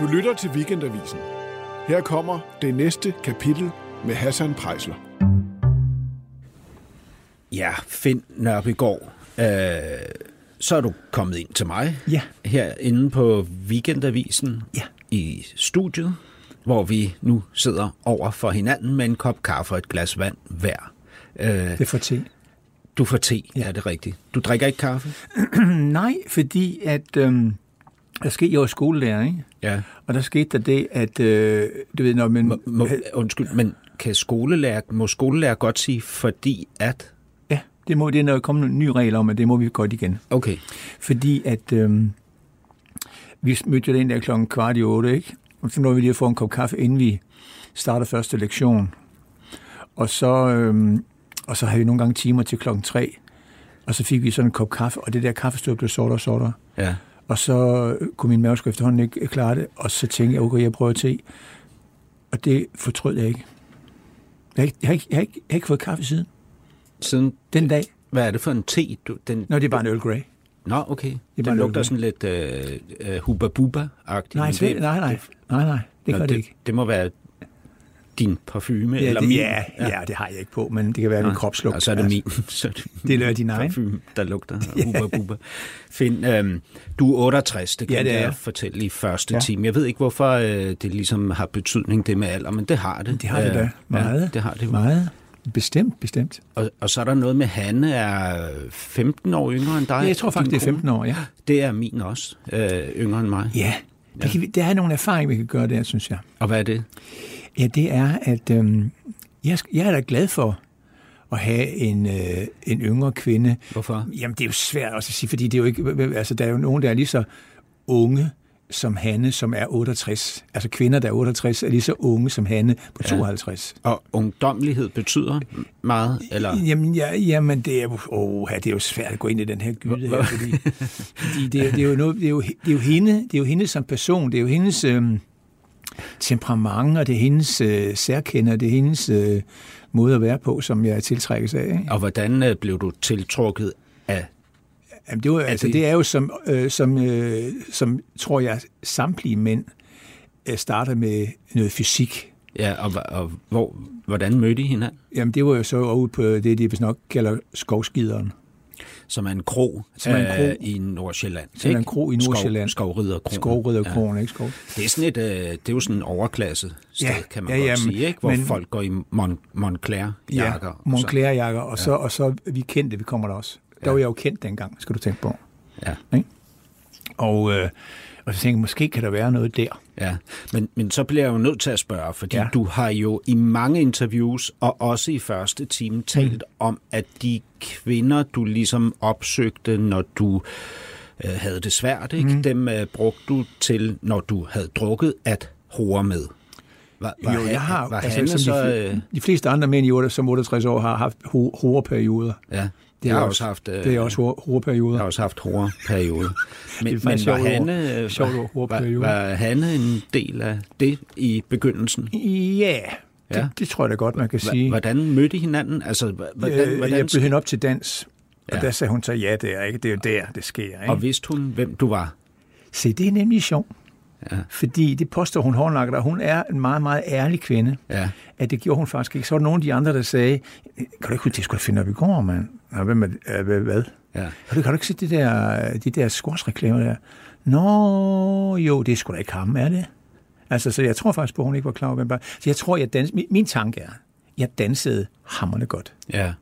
Du lytter til Weekendavisen. Her kommer det næste kapitel med Hassan Prejsler. Ja, Finn Nørbegaard, øh, så er du kommet ind til mig. Ja. Herinde på Weekendavisen. Ja. I studiet, hvor vi nu sidder over for hinanden med en kop kaffe og et glas vand hver. Øh, Det får te. du får te, ja. er det rigtigt? Du drikker ikke kaffe? Nej, fordi at øhm, der skete, jeg var skolelærer, ikke? Ja. Og der skete der det, at øh, du ved, når man... Må, må, undskyld, men kan skolelærer, må skolelærer godt sige, fordi at... Ja, det, må, det er noget kommet en ny regel om, at det må vi godt igen. Okay, Fordi at øhm, vi mødte jo den der klokken kvart i otte, ikke? Og så nåede vi lige at få en kop kaffe, inden vi starter første lektion. Og så, øhm, og så havde vi nogle gange timer til klokken tre. Og så fik vi sådan en kop kaffe, og det der kaffestøv blev sortere og sortere. ja. Og så øh, kunne min mave sgu efterhånden ikke klare det, og så tænkte jeg, okay, jeg prøver te. Og det fortrød jeg ikke. Jeg har ikke, jeg har ikke, jeg har ikke, jeg har ikke fået kaffe siden. Siden, Den dag. hvad er det for en te? Du, den, Nå, det er bare en Earl Grey. Nå, okay. Det en lugter sådan lidt øh, øh, hubba bubba-agtigt. Nej, det, nej, nej, nej, nej, det Nå, gør det, det, ikke. det må være din parfume, Ja, eller det, min. ja, ja, det har jeg ikke på, men det kan være min kropslugt. Og så er det min. Så er det, Det er din egen. parfume, der lugter af hubba bubba. Finn, øhm, du er 68, det kan Ja, det er jeg fortælle i første Ja. time. Jeg ved ikke, hvorfor øh, det ligesom har betydning, det med alder, men det har det. Det har det Øh, da. Meget. Ja, det har det jo. Meget. Bestemt, bestemt. Og, og så er der noget med, Hanne er 15 år yngre end dig. Ja, jeg tror faktisk, det er 15 år, ja. Det er min også, øh, yngre end mig. Ja, det, kan vi, der er nogle erfaringer, vi kan gøre der, synes jeg. Og hvad er det? Ja, det er, at øhm, jeg, jeg er da glad for at have en, øh, en yngre kvinde. Hvorfor? Jamen, det er jo svært også at sige, fordi det er jo ikke, altså, der er jo nogen, der er lige så unge som Hanne, som er 68. Altså kvinder, der er 68, er lige så unge som Hanne på 52. Og ungdommelighed betyder meget, eller? Jamen, ja, jamen det, er ja, det er jo svært at gå ind i den her gyde her, fordi, fordi det, er- det, er jo noget, det, er jo, det er jo hende, det er jo hende som person, det er jo hendes øhm, temperament, og det er hendes øh, særkender, det er hendes øh, måde at være på, som jeg tiltrækkes af. Ikke? Og hvordan øh, blev du tiltrukket af Jamen, det, var, altså, det- det er jo som, øh, som, øh, som, tror jeg, samtlige mænd øh, starter med noget fysik. Ja, og, og hvor, hvordan mødte I hinanden? Jamen, det var jo så ude på det, de vist nok kalder skovskideren. Som er en krog, Som er en øh, i Nordsjælland. Som er en ikke? krog i Nordsjælland. Skov, skovriderkrogen. Skovridderkrogen, ja. ikke skov? Det er sådan et, øh, det er jo sådan en overklasse sted, Ja, kan man ja, godt ja, sige, ikke? Hvor men- folk går i Mon, Montclair-jakker. og så- Montclair-jakker, og så, og så vi kendte, vi kommer der også. Der Ja. var jeg jo kendt dengang, skal du tænke på. Ja, Og, øh, og så tænkte jeg, måske kan der være noget der. ja. Men, men så bliver jeg jo nødt til at spørge, fordi ja. Du har jo i mange interviews, og også i første time, talt mm. om, at de kvinder, du ligesom opsøgte, når du øh, havde det svært, ikke? Mm. dem øh, brugte du til, når du havde drukket, at hore med. Var, var, jo, jeg har, var altså, Hanne som så... de, Øh, de fleste andre mænd i 8, som 68 år har haft ho- horeperioder. ja, Det har også, også haft... Øh, det er også ho- horeperioder. Jeg har også haft horror-periode. Men, Det er men faktisk var. Hanne, øh, Sjovt var, horror-periode. var Hanne en del af det i begyndelsen? Ja, Ja. det, det tror jeg da godt, man kan sige. Hvordan mødte I hinanden? Altså, hvordan, Øh, hvordan, jeg blev hende op til dans, og Ja. der sagde hun så, ja, det er ikke, det er jo der, det sker. Ikke? og vidste hun, hvem du var? Se, det er nemlig sjovt. Ja. Fordi det påstår hun hårdnakket, og hun er en meget, meget ærlig kvinde. Ja. At det gjorde hun faktisk ikke. Så var der nogle af de andre, der sagde, kan du ikke huske, det skulle finde op i går, mand? Nå, hvem er det? Hvad? hvad? ja. Kan du, kan du ikke se de der, de der squash-reklamer der? Nå, jo, det er sgu da ikke ham, er det? Altså, så jeg tror faktisk på, at hun ikke var klar over, hvem var. Så jeg tror, jeg dans... min, min tanke er, jeg dansede hammerne godt. ja.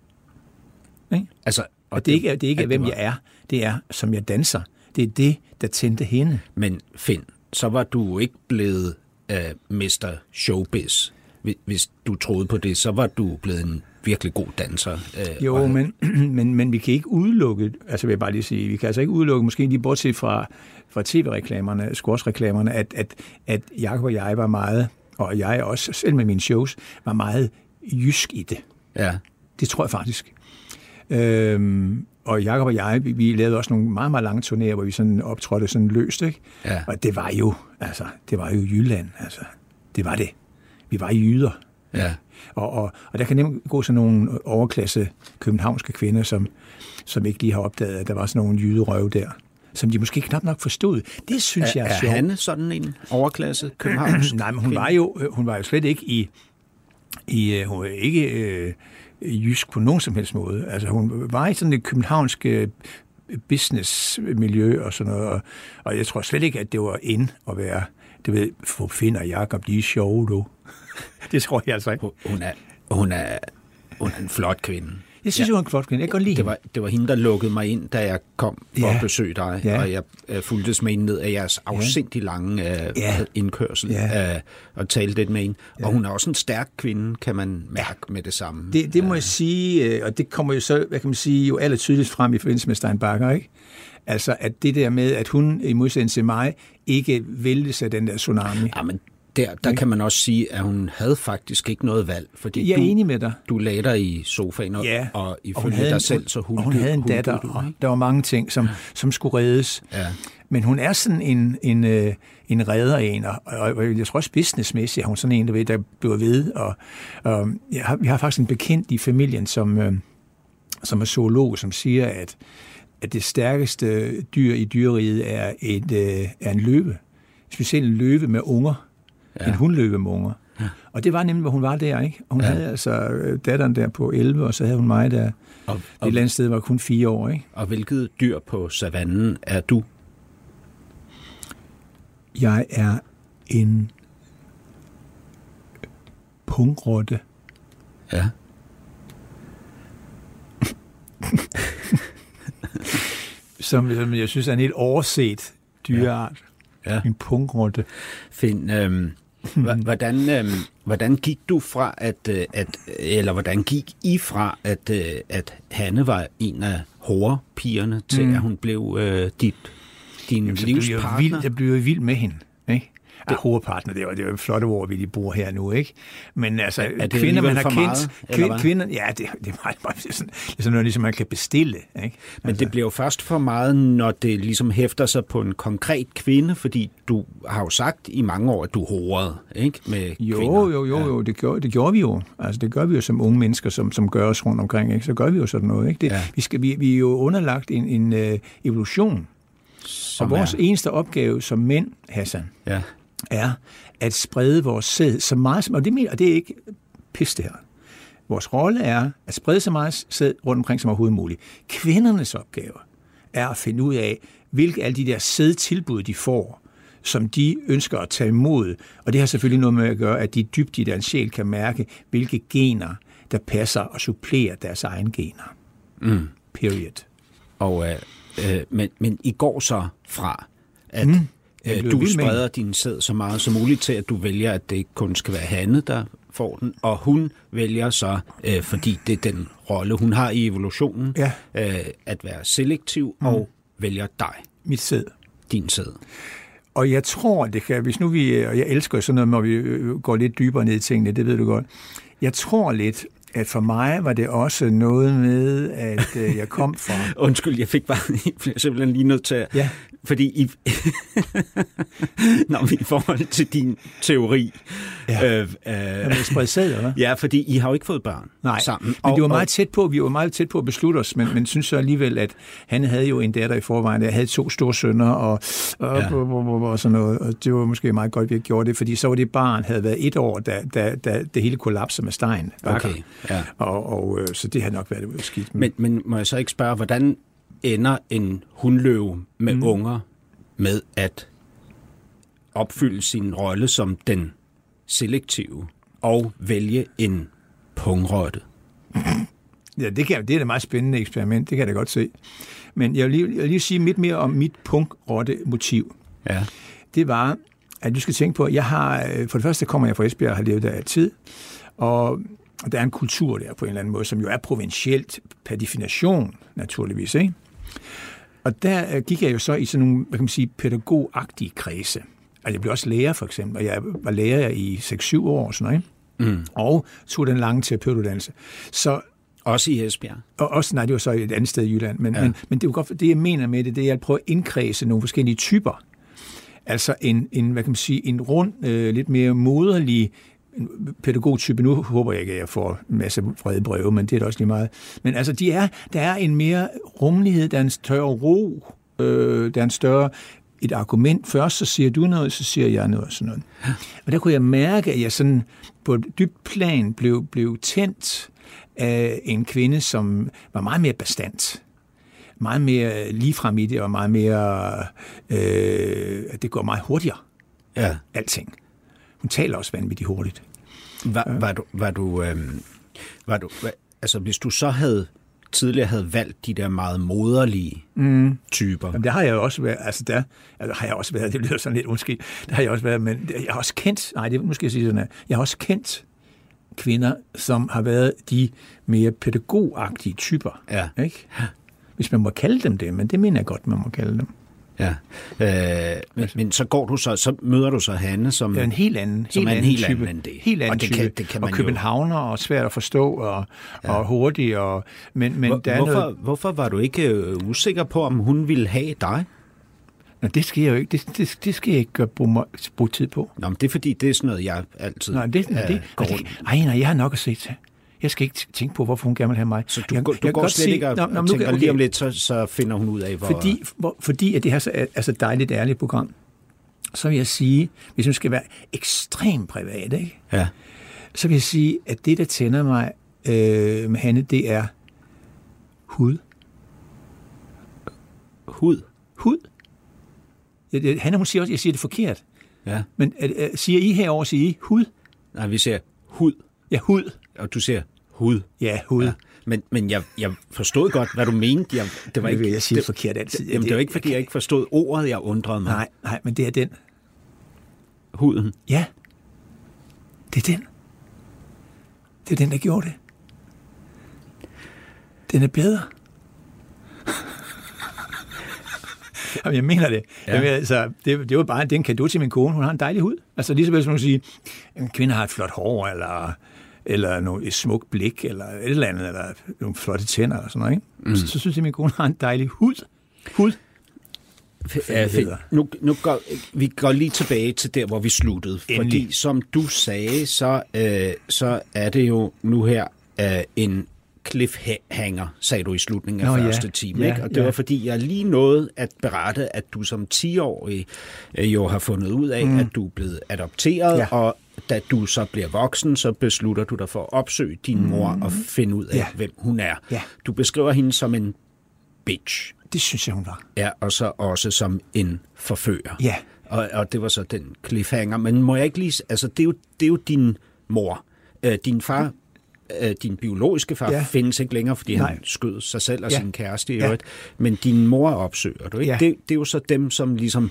Ikke? Altså, Og det er ikke, det er ikke at hvem var- jeg er. Det er, som jeg danser. Det er det, der tændte hende. Men Finn, så var du ikke blevet uh, Mr. Showbiz. Hvis- Hvis du troede på det, så var du blevet en virkelig god danser. Uh, Jo, men, men, men vi kan ikke udelukke, altså vil jeg bare lige sige, vi kan altså ikke udelukke, måske lige bortset fra, fra tv-reklamerne, squash-reklamerne, at, at, at Jacob og jeg var meget, og jeg også, selv med mine shows, var meget jysk i det. Ja, Det tror jeg faktisk. Øhm, og Jacob og jeg, vi, lavede også nogle meget, meget lange turnéer, hvor vi sådan optrådte sådan løst, ikke? Ja. Og det var jo, altså, det var jo Jylland, altså. Det var det. Vi var jyder. ja. Og, og, og der kan nemt gå sådan nogle overklasse københavnske kvinder, som, som ikke lige har opdaget, at der var sådan nogle jyderøve der. som de måske knap nok forstod. Det synes er, jeg er, er sjovt. Hanne sådan en overklasse Københavns? Nej, men hun var jo, hun var jo slet ikke i, i øh, hun var ikke øh, jysk på nogen som helst måde. Altså hun var i sådan et københavnsk øh, businessmiljø og sådan noget, og, og jeg tror slet ikke, at det var ind at være, det ved, for Finn og Jacob, de er sjove, du. det tror jeg altså ikke. Hun- Hun er, hun er, hun er en flot kvinde. Jeg synes, ja. hun er en flot kvinde. Jeg kan godt lide Det var, det var hende, der lukkede mig ind, da jeg kom for Ja. at besøge dig, Ja. og jeg uh, fulgtes med hende ned af jeres afsindig lange uh, Ja. indkørsel Ja. uh, og talte lidt med hende. Og hun er også en stærk kvinde, kan man mærke med det samme. Det, det må jeg sige, øh, og det kommer jo så, hvad kan man sige, jo aller tydeligst frem i forbindelse med Steinbacher, ikke? Altså, at det der med, at hun i modsætning til mig, ikke væltes af den der tsunami. Ja, men der, der kan man også sige, at hun havde faktisk ikke noget valg, fordi Jeg er du, enig med dig. du lagde dig i sofaen, og, Ja, og ifølge havde dig en- selv, så hun og hun havde en datter, og der var mange ting, som, som skulle reddes. Ja. Men hun er sådan en, en, øh, en redder en, og, og jeg tror også businessmæssigt er hun sådan en, der, ved, der bliver ved. Og, og jeg, har, jeg har faktisk en bekendt i familien, som, øh, som er zoolog, som siger, at, at det stærkeste dyr i dyreriget er, et, øh, er en løve. Specielt en løve med unger. Ja. En hundløve med unger. Ja. Og det var nemlig, hvor hun var der, ikke? Hun ja. havde altså øh, datteren der på 11, og så havde hun mig der Og, et og, eller andet sted, var kun fire år, ikke? og hvilket dyr på savannen er du? Jeg er en pungrotte. Ja. som, som jeg synes er en helt overset dyreart. Ja. En pungrotte. Finn, øhm, hvordan, øhm, hvordan gik du fra, at, øh, at, eller hvordan gik I fra, at, øh, at Hanne var en af hårpigerne, til mm. at hun blev øh, dit, din Jamen, jeg, livspartner? vild, jeg blev jo vild med hende. Det, ah, hovedpartner, det er jo det er jo et flot ord, vi lige bruger her nu, ikke? Men altså, Er- det kvinder, man har kendt... meget, kvinder, ja, det, det, er meget, meget, det, er sådan, det er sådan noget, ligesom man kan bestille, ikke? Men det bliver jo først for meget, når det ligesom hæfter sig på en konkret kvinde, fordi du har jo sagt i mange år, at du horede, ikke? Med Jo, kvinder. jo, jo, jo det, gjorde, det gjorde vi jo. Altså, det gør vi jo som unge mennesker, som, som gør os rundt omkring. Ikke? Så gør vi jo sådan noget. Ikke? Det, Ja. ja. vi, skal, vi, vi er jo underlagt en, en uh, evolution. Som og vores er, eneste opgave som mænd, Hassan, ja. Er at sprede vores sæd så meget som... Og det, mener, og det er ikke pis, det her. Vores rolle er at sprede så meget sæd rundt omkring som overhovedet muligt. Kvindernes opgave er at finde ud af, hvilke alle de der sædtilbud, de får, som de ønsker at tage imod. Og det har selvfølgelig noget med at gøre, at de dybt i deres sjæl kan mærke, hvilke gener, der passer og supplerer deres egne gener. Mm. Period. Og, øh, øh, men, men I går så fra, at mm. Øh, du med spreder din sæd så meget som muligt til, at du vælger, at det ikke kun skal være Hanne, der får den, og hun vælger så, øh, fordi det er den rolle, hun har i evolutionen, Ja. øh, at være selektiv mm. og vælger dig, Mit sæd. din sæd. Og jeg tror, det kan, hvis nu vi, og jeg elsker sådan noget, når vi øh, går lidt dybere ned i tingene, det ved du godt. Jeg tror lidt, at for mig var det også noget med, at øh, jeg kom fra... Undskyld, jeg fik bare jeg simpelthen lige nødt til at... Ja. Fordi I, vi i forhold til din teori... Ja. Øh, øh, eller ja, fordi I har jo ikke fået børn Nej, sammen. men det var meget tæt på, vi var meget tæt på at beslutte os, men, men synes så alligevel, at han havde jo en datter i forvejen, jeg havde to store sønner og, og, Ja. og, og, og sådan noget, og det var måske meget godt, at vi gjorde det, fordi så var det barn, havde været et år, da, da, da det hele kollapsede med Stein. Okay, ja. Og, og øh, så det har nok været skidt. Men, men må jeg så ikke spørge, hvordan ender en hundløve med mm. unger med at opfylde sin rolle som den selektive og vælge en pungrotte? Ja, det, kan, det er et meget spændende eksperiment, det kan jeg da godt se. Men jeg vil lige, jeg vil lige sige lidt mere om mit punkrotte motiv. Ja. Det var, at du skal tænke på, at jeg har, øh, for det første kommer jeg fra Esbjerg og har levet der altid, og der er en kultur der på en eller anden måde, som jo er provincielt per definition, naturligvis. Ikke? Og der øh, gik jeg jo så i sådan nogle, hvad kan man sige, pædagogagtige kredse. Altså jeg blev også lærer for eksempel, og jeg var lærer i 6-7 år og sådan noget. Ikke? Mm. Og tog den lange terapeutuddannelse. Så Også i Esbjerg? og også, nej, det var så et andet sted i Jylland, men, ja. men, men det er jo godt, det jeg mener med det, det er at prøve at indkredse nogle forskellige typer. Altså en, en hvad kan man sige, en rund, øh, lidt mere moderlig pædagogtype. Nu håber jeg ikke, at jeg får en masse vrede breve, men det er da også lige meget. Men altså, de er, der er en mere rummelighed, der er en større ro, øh, der er en større et argument. Først så siger du noget, så siger jeg noget og sådan noget. Og der kunne jeg mærke, at jeg sådan på et dybt plan blev, blev tændt af en kvinde, som var meget mere bestandt. Meget mere ligefrem i det, og meget mere... Øh, det går meget hurtigere. Ja. Alting. Hun taler også vanvittigt hurtigt. Var, var du... Var du, øhm, var du hva, altså, hvis du så havde tidligere havde valgt de der meget moderlige mm. typer. Jamen, der har jeg jo også været, altså der altså, har jeg også været, det lyder sådan lidt undskyld, der har jeg også været, men jeg har også kendt, nej, det, nu skal jeg sige sådan her, jeg har også kendt kvinder, som har været de mere pædagogagtige typer. Ja. Ikke? Hvis man må kalde dem det, men det mener jeg godt, man må kalde dem. Ja, øh, men, men så går du så, så møder du så Hanne, som Det er en helt anden, som helt er en anden helt type. anden end det. Helt anden Og det type. kan- det kan man og jo- københavner, og svært at forstå, og, ja. og hurtig. Og, men, men Hvor, der er hvorfor, noget, hvorfor var du ikke øh, usikker på, om hun ville have dig? Nå, det skal jeg jo ikke, det, det, det skal jeg ikke gøre- bruge, bruge tid på. Nå, men det er fordi, det er sådan noget, jeg altid Nej, det, nej, øh, det, går nej, rundt. det, ej, nej, jeg har nok at se til. Jeg skal ikke tænke på, hvorfor hun gerne vil have mig. Så du, jeg, jeg du kan går slet sige- ikke og, Nå, nå, nu tænker kan- lige om okay. lidt, så, så finder hun ud af, hvor... Fordi, hvor, fordi at det her er, er så dejligt ærligt program, så vil jeg sige, hvis hun skal være ekstremt privat, ikke? Ja, så vil jeg sige, at det, der tænder mig øh, med Hanne, det er hud. hud. Hud. Hanne, hun siger også, jeg siger det forkert. Ja. Men øh, øh, siger I herover siger I hud? Nej, vi ser hud, Ja, hud. Og du ser hud. Ja, hud. Ja. Men, men jeg, jeg forstod godt, hvad du mente. Jeg, det var Det vil ikke, jeg sige det, forkert altid. Jamen, det var ikke, fordi jeg ikke forstod ordet, jeg undrede mig. Nej, nej, men det er den. Huden. Ja, det er den. Det er den, der gjorde det. Den er bedre. Jamen, jeg mener det. Ja. Ja. Jamen, altså, det, det var bare det er en kado til min kone. Hun har en dejlig hud. Altså lige så vel som hun siger, en kvinde har et flot hår, eller, eller noget, et smukt blik, eller et eller andet, eller nogle flotte tænder, eller sådan noget. Ikke? Mm. Så, så synes jeg, at min kone har en dejlig hud. Hud. Hedder. nu, nu går, vi går lige tilbage til der, hvor vi sluttede. Endelig. Fordi som du sagde, så, øh, så er det jo nu her øh, en cliffhanger, sagde du i slutningen af Nå, ja. første time. Ja, ikke? Og det ja. var fordi, jeg lige nåede at berette, at du som 10-årig øh, jo har fundet ud af, mm. at du er blevet adopteret, Ja. og da du så bliver voksen, så beslutter du dig for at opsøge din mor og finde ud af, Ja. hvem hun er. Ja. Du beskriver hende som en bitch. Det synes jeg, hun var. Ja, og så også som en forfører. Ja. Og, og det var så den cliffhanger. Men må jeg ikke lige... Altså, det er jo, det er jo din mor. Øh, din far, øh, din biologiske far, Ja. ja. findes ikke længere, fordi Nej. han skød sig selv og Ja. ja. sin kæreste i Ja. øvrigt. Men din mor opsøger du, ikke? Ja. Det, det er jo så dem, som ligesom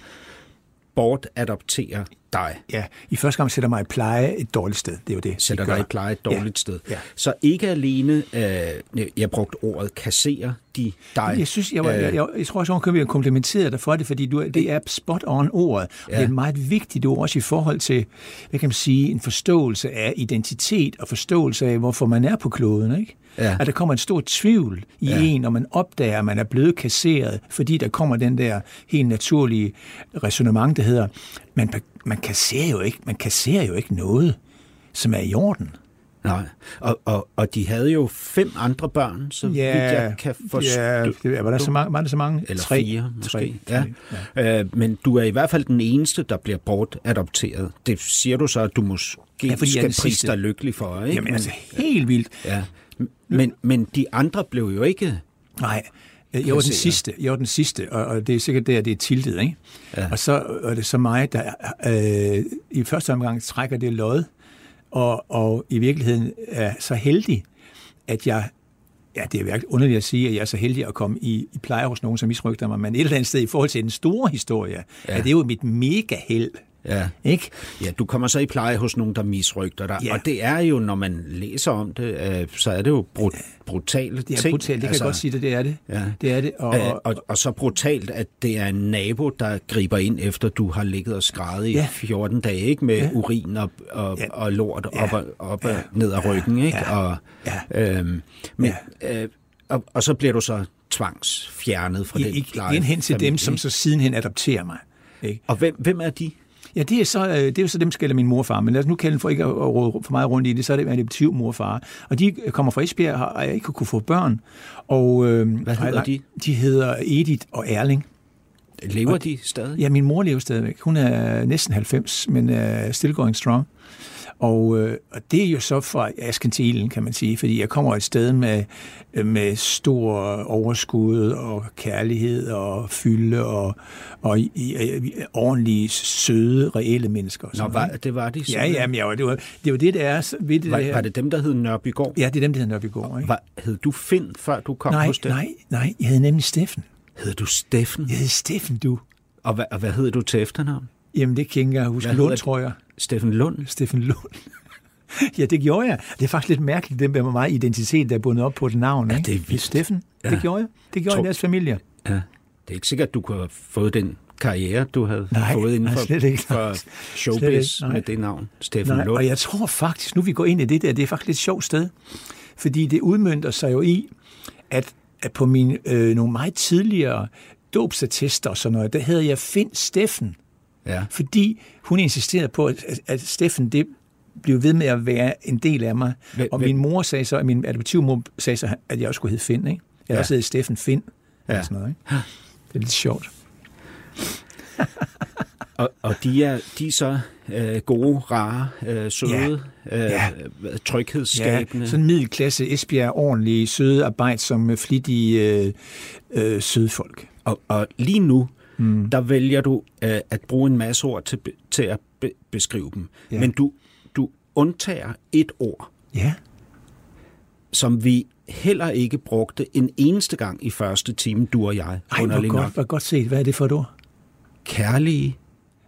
bortadopterer dig. Ja, i første gang sætter mig i pleje et dårligt sted. Det er jo det. Sætter de dig i pleje et dårligt Ja. sted. Ja. Så ikke alene, øh, jeg brugte ordet kasserer de dig. Jeg synes, jeg, var, Øh, jeg, jeg, jeg tror også, hun kan blive komplimenteret dig for det, fordi du, det er spot on ordet. Og Ja. Det er et meget vigtigt ord også i forhold til, hvad kan man sige, en forståelse af identitet og forståelse af, hvorfor man er på kloden. Ikke? Ja. At der kommer en stor tvivl i Ja. en, når man opdager, at man er blevet kasseret, fordi der kommer den der helt naturlige resonemang, der hedder, man, man kasserer jo ikke, man kasserer jo ikke noget, som er i orden. Nej, og, og, og de havde jo fem andre børn, så vidt jeg kan forstå. Ja, det, var der så mange? Var der så mange? Eller Tre. fire, måske. Tre. ja. Ja. Øh, men du er i hvert fald den eneste, der bliver bortadopteret. Det siger du så, at du måske Ja, ja, fordi skal prise dig lykkelig for. Ikke? Jamen altså, helt vildt. ja. Men, men de andre blev jo ikke... Nej, jeg var den sidste, jeg var den sidste, og, og det er sikkert der, det er tiltet, ikke? Ja. Og så er det så mig, der øh, i første omgang trækker det lod, og, og i virkeligheden er så heldig, at jeg Ja, det er virkelig underligt at sige, at jeg er så heldig at komme i, i pleje hos nogen, som misrygter mig, men et eller andet sted i forhold til den store historie, ja. er det jo mit mega held, Ja. ikke? ja, du kommer så i pleje hos nogen, der misrygter dig. Ja. Og det er jo, når man læser om det, øh, så er det jo brut, brutale Det er ting. brutalt, det kan altså, jeg godt sige, det, det er det. Ja. Det er det, og, Og, og, og, og så brutalt, at det er en nabo, der griber ind, efter du har ligget og skrevet i Ja. 14 dage, ikke med ja. urin og, og, Ja. ja. og lort Ja. op, og, op Ja. ja. ned ad ryggen. Ikke? Ja. Og, Ja. øhm, men, ja. øh, og, og så bliver du så tvangsfjernet fra den I, pleje. igen hen til dem, familie, som ikke? så sidenhen adopterer mig. Ikke? Og hvem, hvem er de? Ja, det er, så, øh, det er jo så dem, der kalder min mor og far. Men lad os nu kalde dem for ikke at råde for meget rundt i det, så er det adoptiv mor og far. Og de kommer fra Esbjerg og har ikke kunne få børn. Og, øh, Hvad hedder de? De hedder Edith og Erling. Lever de stadig? Ja, min mor lever stadigvæk. Hun er næsten 90, men er still going strong. Og, øh, og det er jo så fra asken til ilden, kan man sige, fordi jeg kommer et sted med, med stor overskud og kærlighed og fylde og, og i, i, ordentlige, søde, reelle mennesker. Nå, var, det var de? Ja, ja, men ja, det, var, det var det, der er ved det var, der. Var det dem, der hed Nørbygård? Ja, det er dem, der hed Nørbygård. Ikke? Var, hed du Finn, før du kom nej, hos dem? Nej, nej, jeg hed nemlig Steffen. Hed du Steffen? Jeg hed Steffen, du. Og hvad, og hvad hed du til efternavn? Jamen, det kan jeg ikke huske. Lund, tror jeg. Steffen Lund? Steffen Lund. ja, det gjorde jeg. Det er faktisk lidt mærkeligt, det med mig identitet, der er bundet op på et navn. Ja, ikke? det er vildt. Steffen, Ja. det gjorde jeg. Det gjorde Tror- jeg i deres familie. Ja. Det er ikke sikkert, at du kunne have fået den karriere, du havde Nej, fået inden nej, for, slet ikke. for Slet showbiz ikke, nej. med det navn. Steffen Nej, Lund. og jeg tror faktisk, nu vi går ind i det der, det er faktisk lidt sjovt sted. Fordi det udmyndter sig jo i, at, at på mine øh, nogle meget tidligere dåbsattester og sådan noget, der hedder jeg Finn Steffen. Ja. Fordi hun insisterede på, at, at Steffen, det blev ved med at være en del af mig. Hvem- og min mor sagde så, at min adoptivmor sagde så, at jeg også skulle hedde Finn. Ikke? Jeg Ja. ja. også hedder Steffen Finn. Ja. Ja. Sådan noget, ikke? Det er lidt sjovt. Og, og de, er, de er så øh, gode, rare, øh, søde, øh, Ja. øh, tryghedsskabende. Ja, sådan middelklasse Esbjerg, ordentlige, søde, arbejdsomme, flittige øh, øh, søde folk. Og, og lige nu, mm. der vælger du øh, at bruge en masse ord til, til at be- beskrive dem. Ja. Men du, du undtager et ord, Ja. som vi heller ikke brugte en eneste gang i første time, du og jeg. Ej, hvor godt, hvor godt set. Hvad er det for et ord? Kærlige,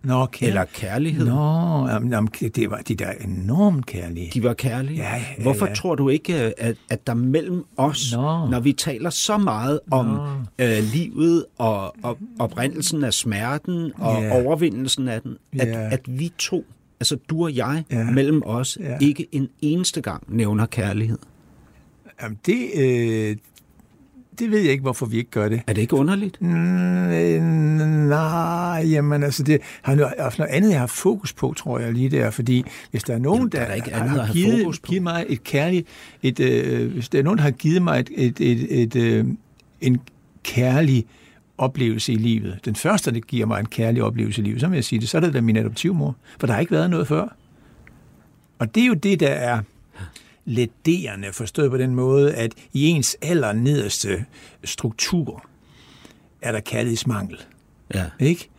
Nå, kær... eller kærlighed. Nå, jamen, jamen, det var de der enormt kærlige. De var kærlige. Ja, ja, ja. Hvorfor tror du ikke, at, at der mellem os, Nå. når vi taler så meget om øh, livet og, og oprindelsen af smerten og Ja. overvindelsen af den, at, Ja. at vi to, altså du og jeg, Ja. mellem os, Ja. ikke en eneste gang nævner kærlighed? Jamen, det, øh, det ved jeg ikke, hvorfor vi ikke gør det. Er det ikke underligt? Mm, nej, jamen altså, det har noget, altså noget andet, jeg har fokus på, tror jeg lige der, fordi hvis der er nogen, Jamen, der der, er ikke har- andet har have givet, fokus på. givet mig et kærligt, et, øh, hvis der er nogen, der har givet mig et, et, et, et, øh, en kærlig oplevelse i livet, den første, der giver mig en kærlig oplevelse i livet, så vil jeg sige det, så er det da min adoptivmor, for der har ikke været noget før. Og det er jo det, der er ledderende, forstået på den måde, at i ens aller nederste struktur er der kærlighedsmangel. Ja. Ikke?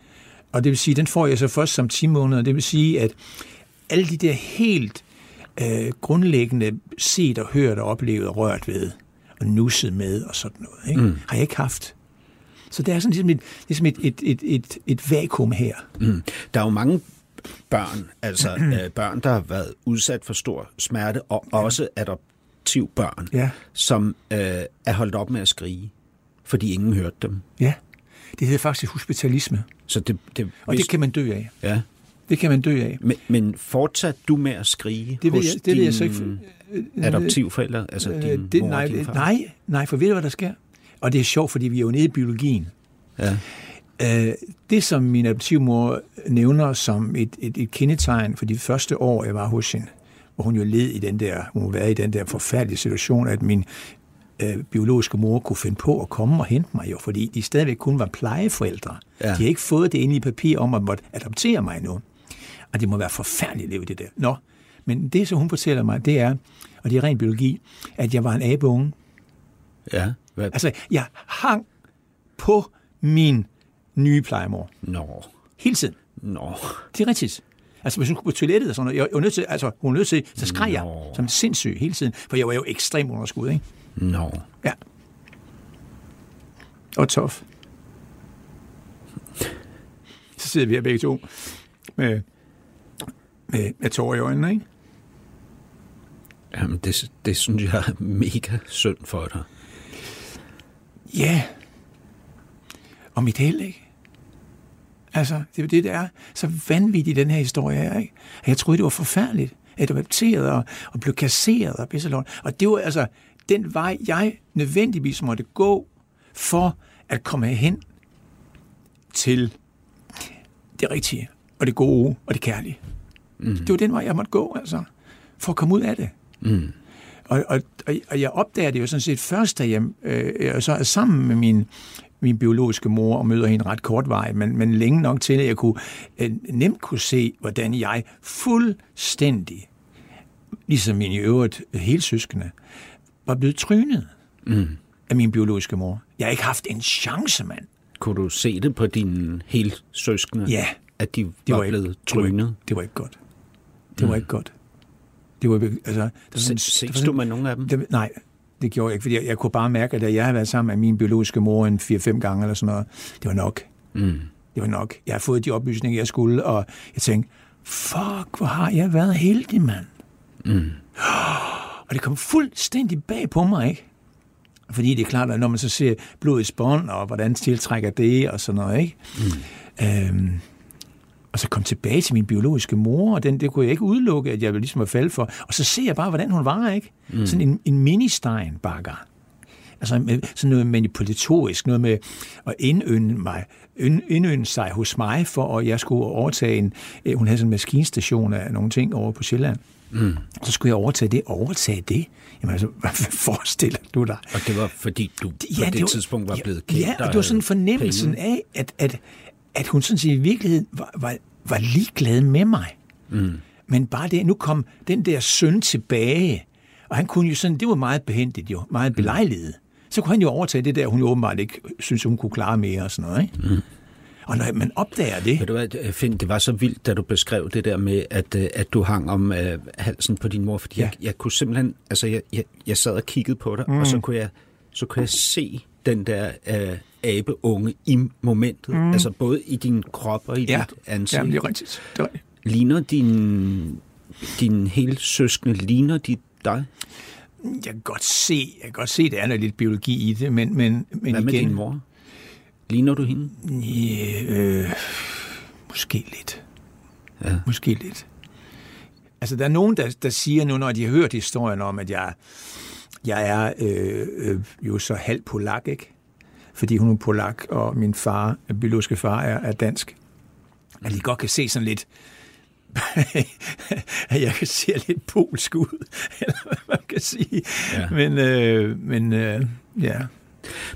Og det vil sige, den får jeg så først som 10 måneder. Det vil sige, at alle de der helt øh, grundlæggende set og hørt og oplevet og rørt ved, og nusset med og sådan noget, ikke? Mm. har jeg ikke haft. Så det er sådan ligesom et, ligesom et, et, et, et, et vakuum her. Mm. Der er jo mange børn, altså øh, børn, der har været udsat for stor smerte, og også adoptivbørn, Ja. som øh, er holdt op med at skrige, fordi ingen hørte dem. Ja, det hedder faktisk hospitalisme, Så det, det, og det kan man dø af. ja. Det kan man dø af. men, men fortsat du med at skrige Det ved jeg, det ved jeg så ikke. adoptivforældre, altså Øh, din det, mor nej, og din far? nej, nej, for ved du, hvad der sker? Og det er sjovt, fordi vi er jo nede i biologien. Ja. Øh, det, som min adoptivmor nævner som et, et, et kendetegn for de første år, jeg var hos hende, hvor hun jo led i den der, hun var i den der forfærdelige situation, at min øh, biologiske mor kunne finde på at komme og hente mig jo, fordi de stadigvæk kun var plejeforældre. Ja. De har ikke fået det endelige papir om at måtte adoptere mig nu. Og det må være forfærdeligt at leve i det der. Nå, men det, som hun fortæller mig, det er, og det er ren biologi, at jeg var en abeunge. ja. Hvad? Altså, jeg hang på min nye plejemor. Nå, Hele tiden. nå. Det er rigtigt. Altså, hvis hun skulle på toilettet og sådan noget, jeg var nødt til, altså, hun var nødt til, så skreg jeg Nå. som sindssyg hele tiden, for jeg var jo ekstrem underskud, ikke? Nå. Ja. Og tof. Så sidder vi her begge to med, med, med tårer i øjnene, ikke? Jamen, det, det synes jeg er mega synd for dig. Ja. Og mit held, ikke? Altså, det er jo det, der er så vanvittigt i den her historie her, ikke? Jeg troede, det var forfærdeligt. At jeg var adopteret og, og blev kasseret og pisselort. Og det var altså den vej, jeg nødvendigvis måtte gå for at komme hen til det rigtige, og det gode, og det kærlige. Mm. Det var den vej, jeg måtte gå, altså, for at komme ud af det. Mm. Og, og, og, jeg opdager det jo sådan set først, da jeg øh, jeg så er sammen med min min biologiske mor og møder hende ret kortvarigt, men, men længe nok til, at jeg kunne øh, nemt kunne se, hvordan jeg fuldstændig, ligesom min i øvrigt hele søskende, var blevet trynet mm. af min biologiske mor. Jeg har ikke haft en chance, mand. Kunne du se det på dine helt søskende? Ja. At de Det var, var, blevet ikke, det, var trynet? ikke, det var ikke godt. Det var ikke godt. Det var, ikke- altså, der var sådan- der var Ses sådan- du med nogle af dem? Det, nej, det gjorde jeg ikke, fordi jeg, jeg kunne bare mærke, at da jeg havde været sammen med min biologiske mor en 4-5 gange eller sådan noget, det var nok. Mm. Det var nok. Jeg har fået de oplysninger, jeg skulle, og jeg tænkte, fuck, hvor har jeg været heldig, mand. Mm. Og det kom fuldstændig bag på mig, ikke? Fordi det er klart, at når man så ser blodets bånd, og hvordan tiltrækker det, og sådan noget, ikke? Mm. Øhm, og så kom tilbage til min biologiske mor, og den, det kunne jeg ikke udelukke, at jeg ville ligesom var faldet for. Og så ser jeg bare, hvordan hun var, ikke? Mm. Sådan en, en mini-Steinbacher. Altså med, sådan noget manipulatorisk, noget med at indønde mig, ind- indønde sig hos mig, for at jeg skulle overtage en, øh, hun havde sådan en maskinstation af nogle ting over på Sjælland. Mm. Så skulle jeg overtage det. Overtage det? Jamen altså, hvad forestiller du dig? Og det var fordi, du ja, på det, var- tidspunkt var blevet kendt. Ja, og det var sådan fornemmelsen af, at, at, at hun sådan set i virkeligheden var, var, var ligeglad med mig. Mm. Men bare det, nu kom den der søn tilbage, og han kunne jo sådan, det var meget behendigt jo, meget belejligt. Så kunne han jo overtage det der, hun jo åbenbart ikke synes, hun kunne klare mere og sådan noget. Ikke? Mm. Og når man opdager det, Ved du hvad, Finn, det var så vildt, da du beskrev det der med, at, øh, at du hang om øh, halsen på din mor, fordi Ja. ja. jeg, jeg kunne simpelthen, altså jeg, jeg, jeg sad og kiggede på dig, mm. og så kunne jeg, så kunne jeg se den der øh, abeunge i momentet, mm. altså både i din krop og i ja, dit ansigt. ja, det er rigtigt. Det er rigtigt. Ligner din, din hele søskende, ligner de dig? Jeg kan godt se, jeg kan godt se, der er noget lidt biologi i det, men, men, men Hvad med igen, din mor? Ligner du hende? Ja, øh, måske lidt. Ja. Måske lidt. Altså, der er nogen, der, der siger nu, når de har hørt historien om, at jeg, jeg er øh, øh, jo så halv polak, ikke? Fordi hun er polak, og min far, biologiske far, er, er dansk. At de godt kan se sådan lidt, at jeg kan se lidt polsk ud, eller hvad man kan sige. Ja. Men, øh, men øh, ja.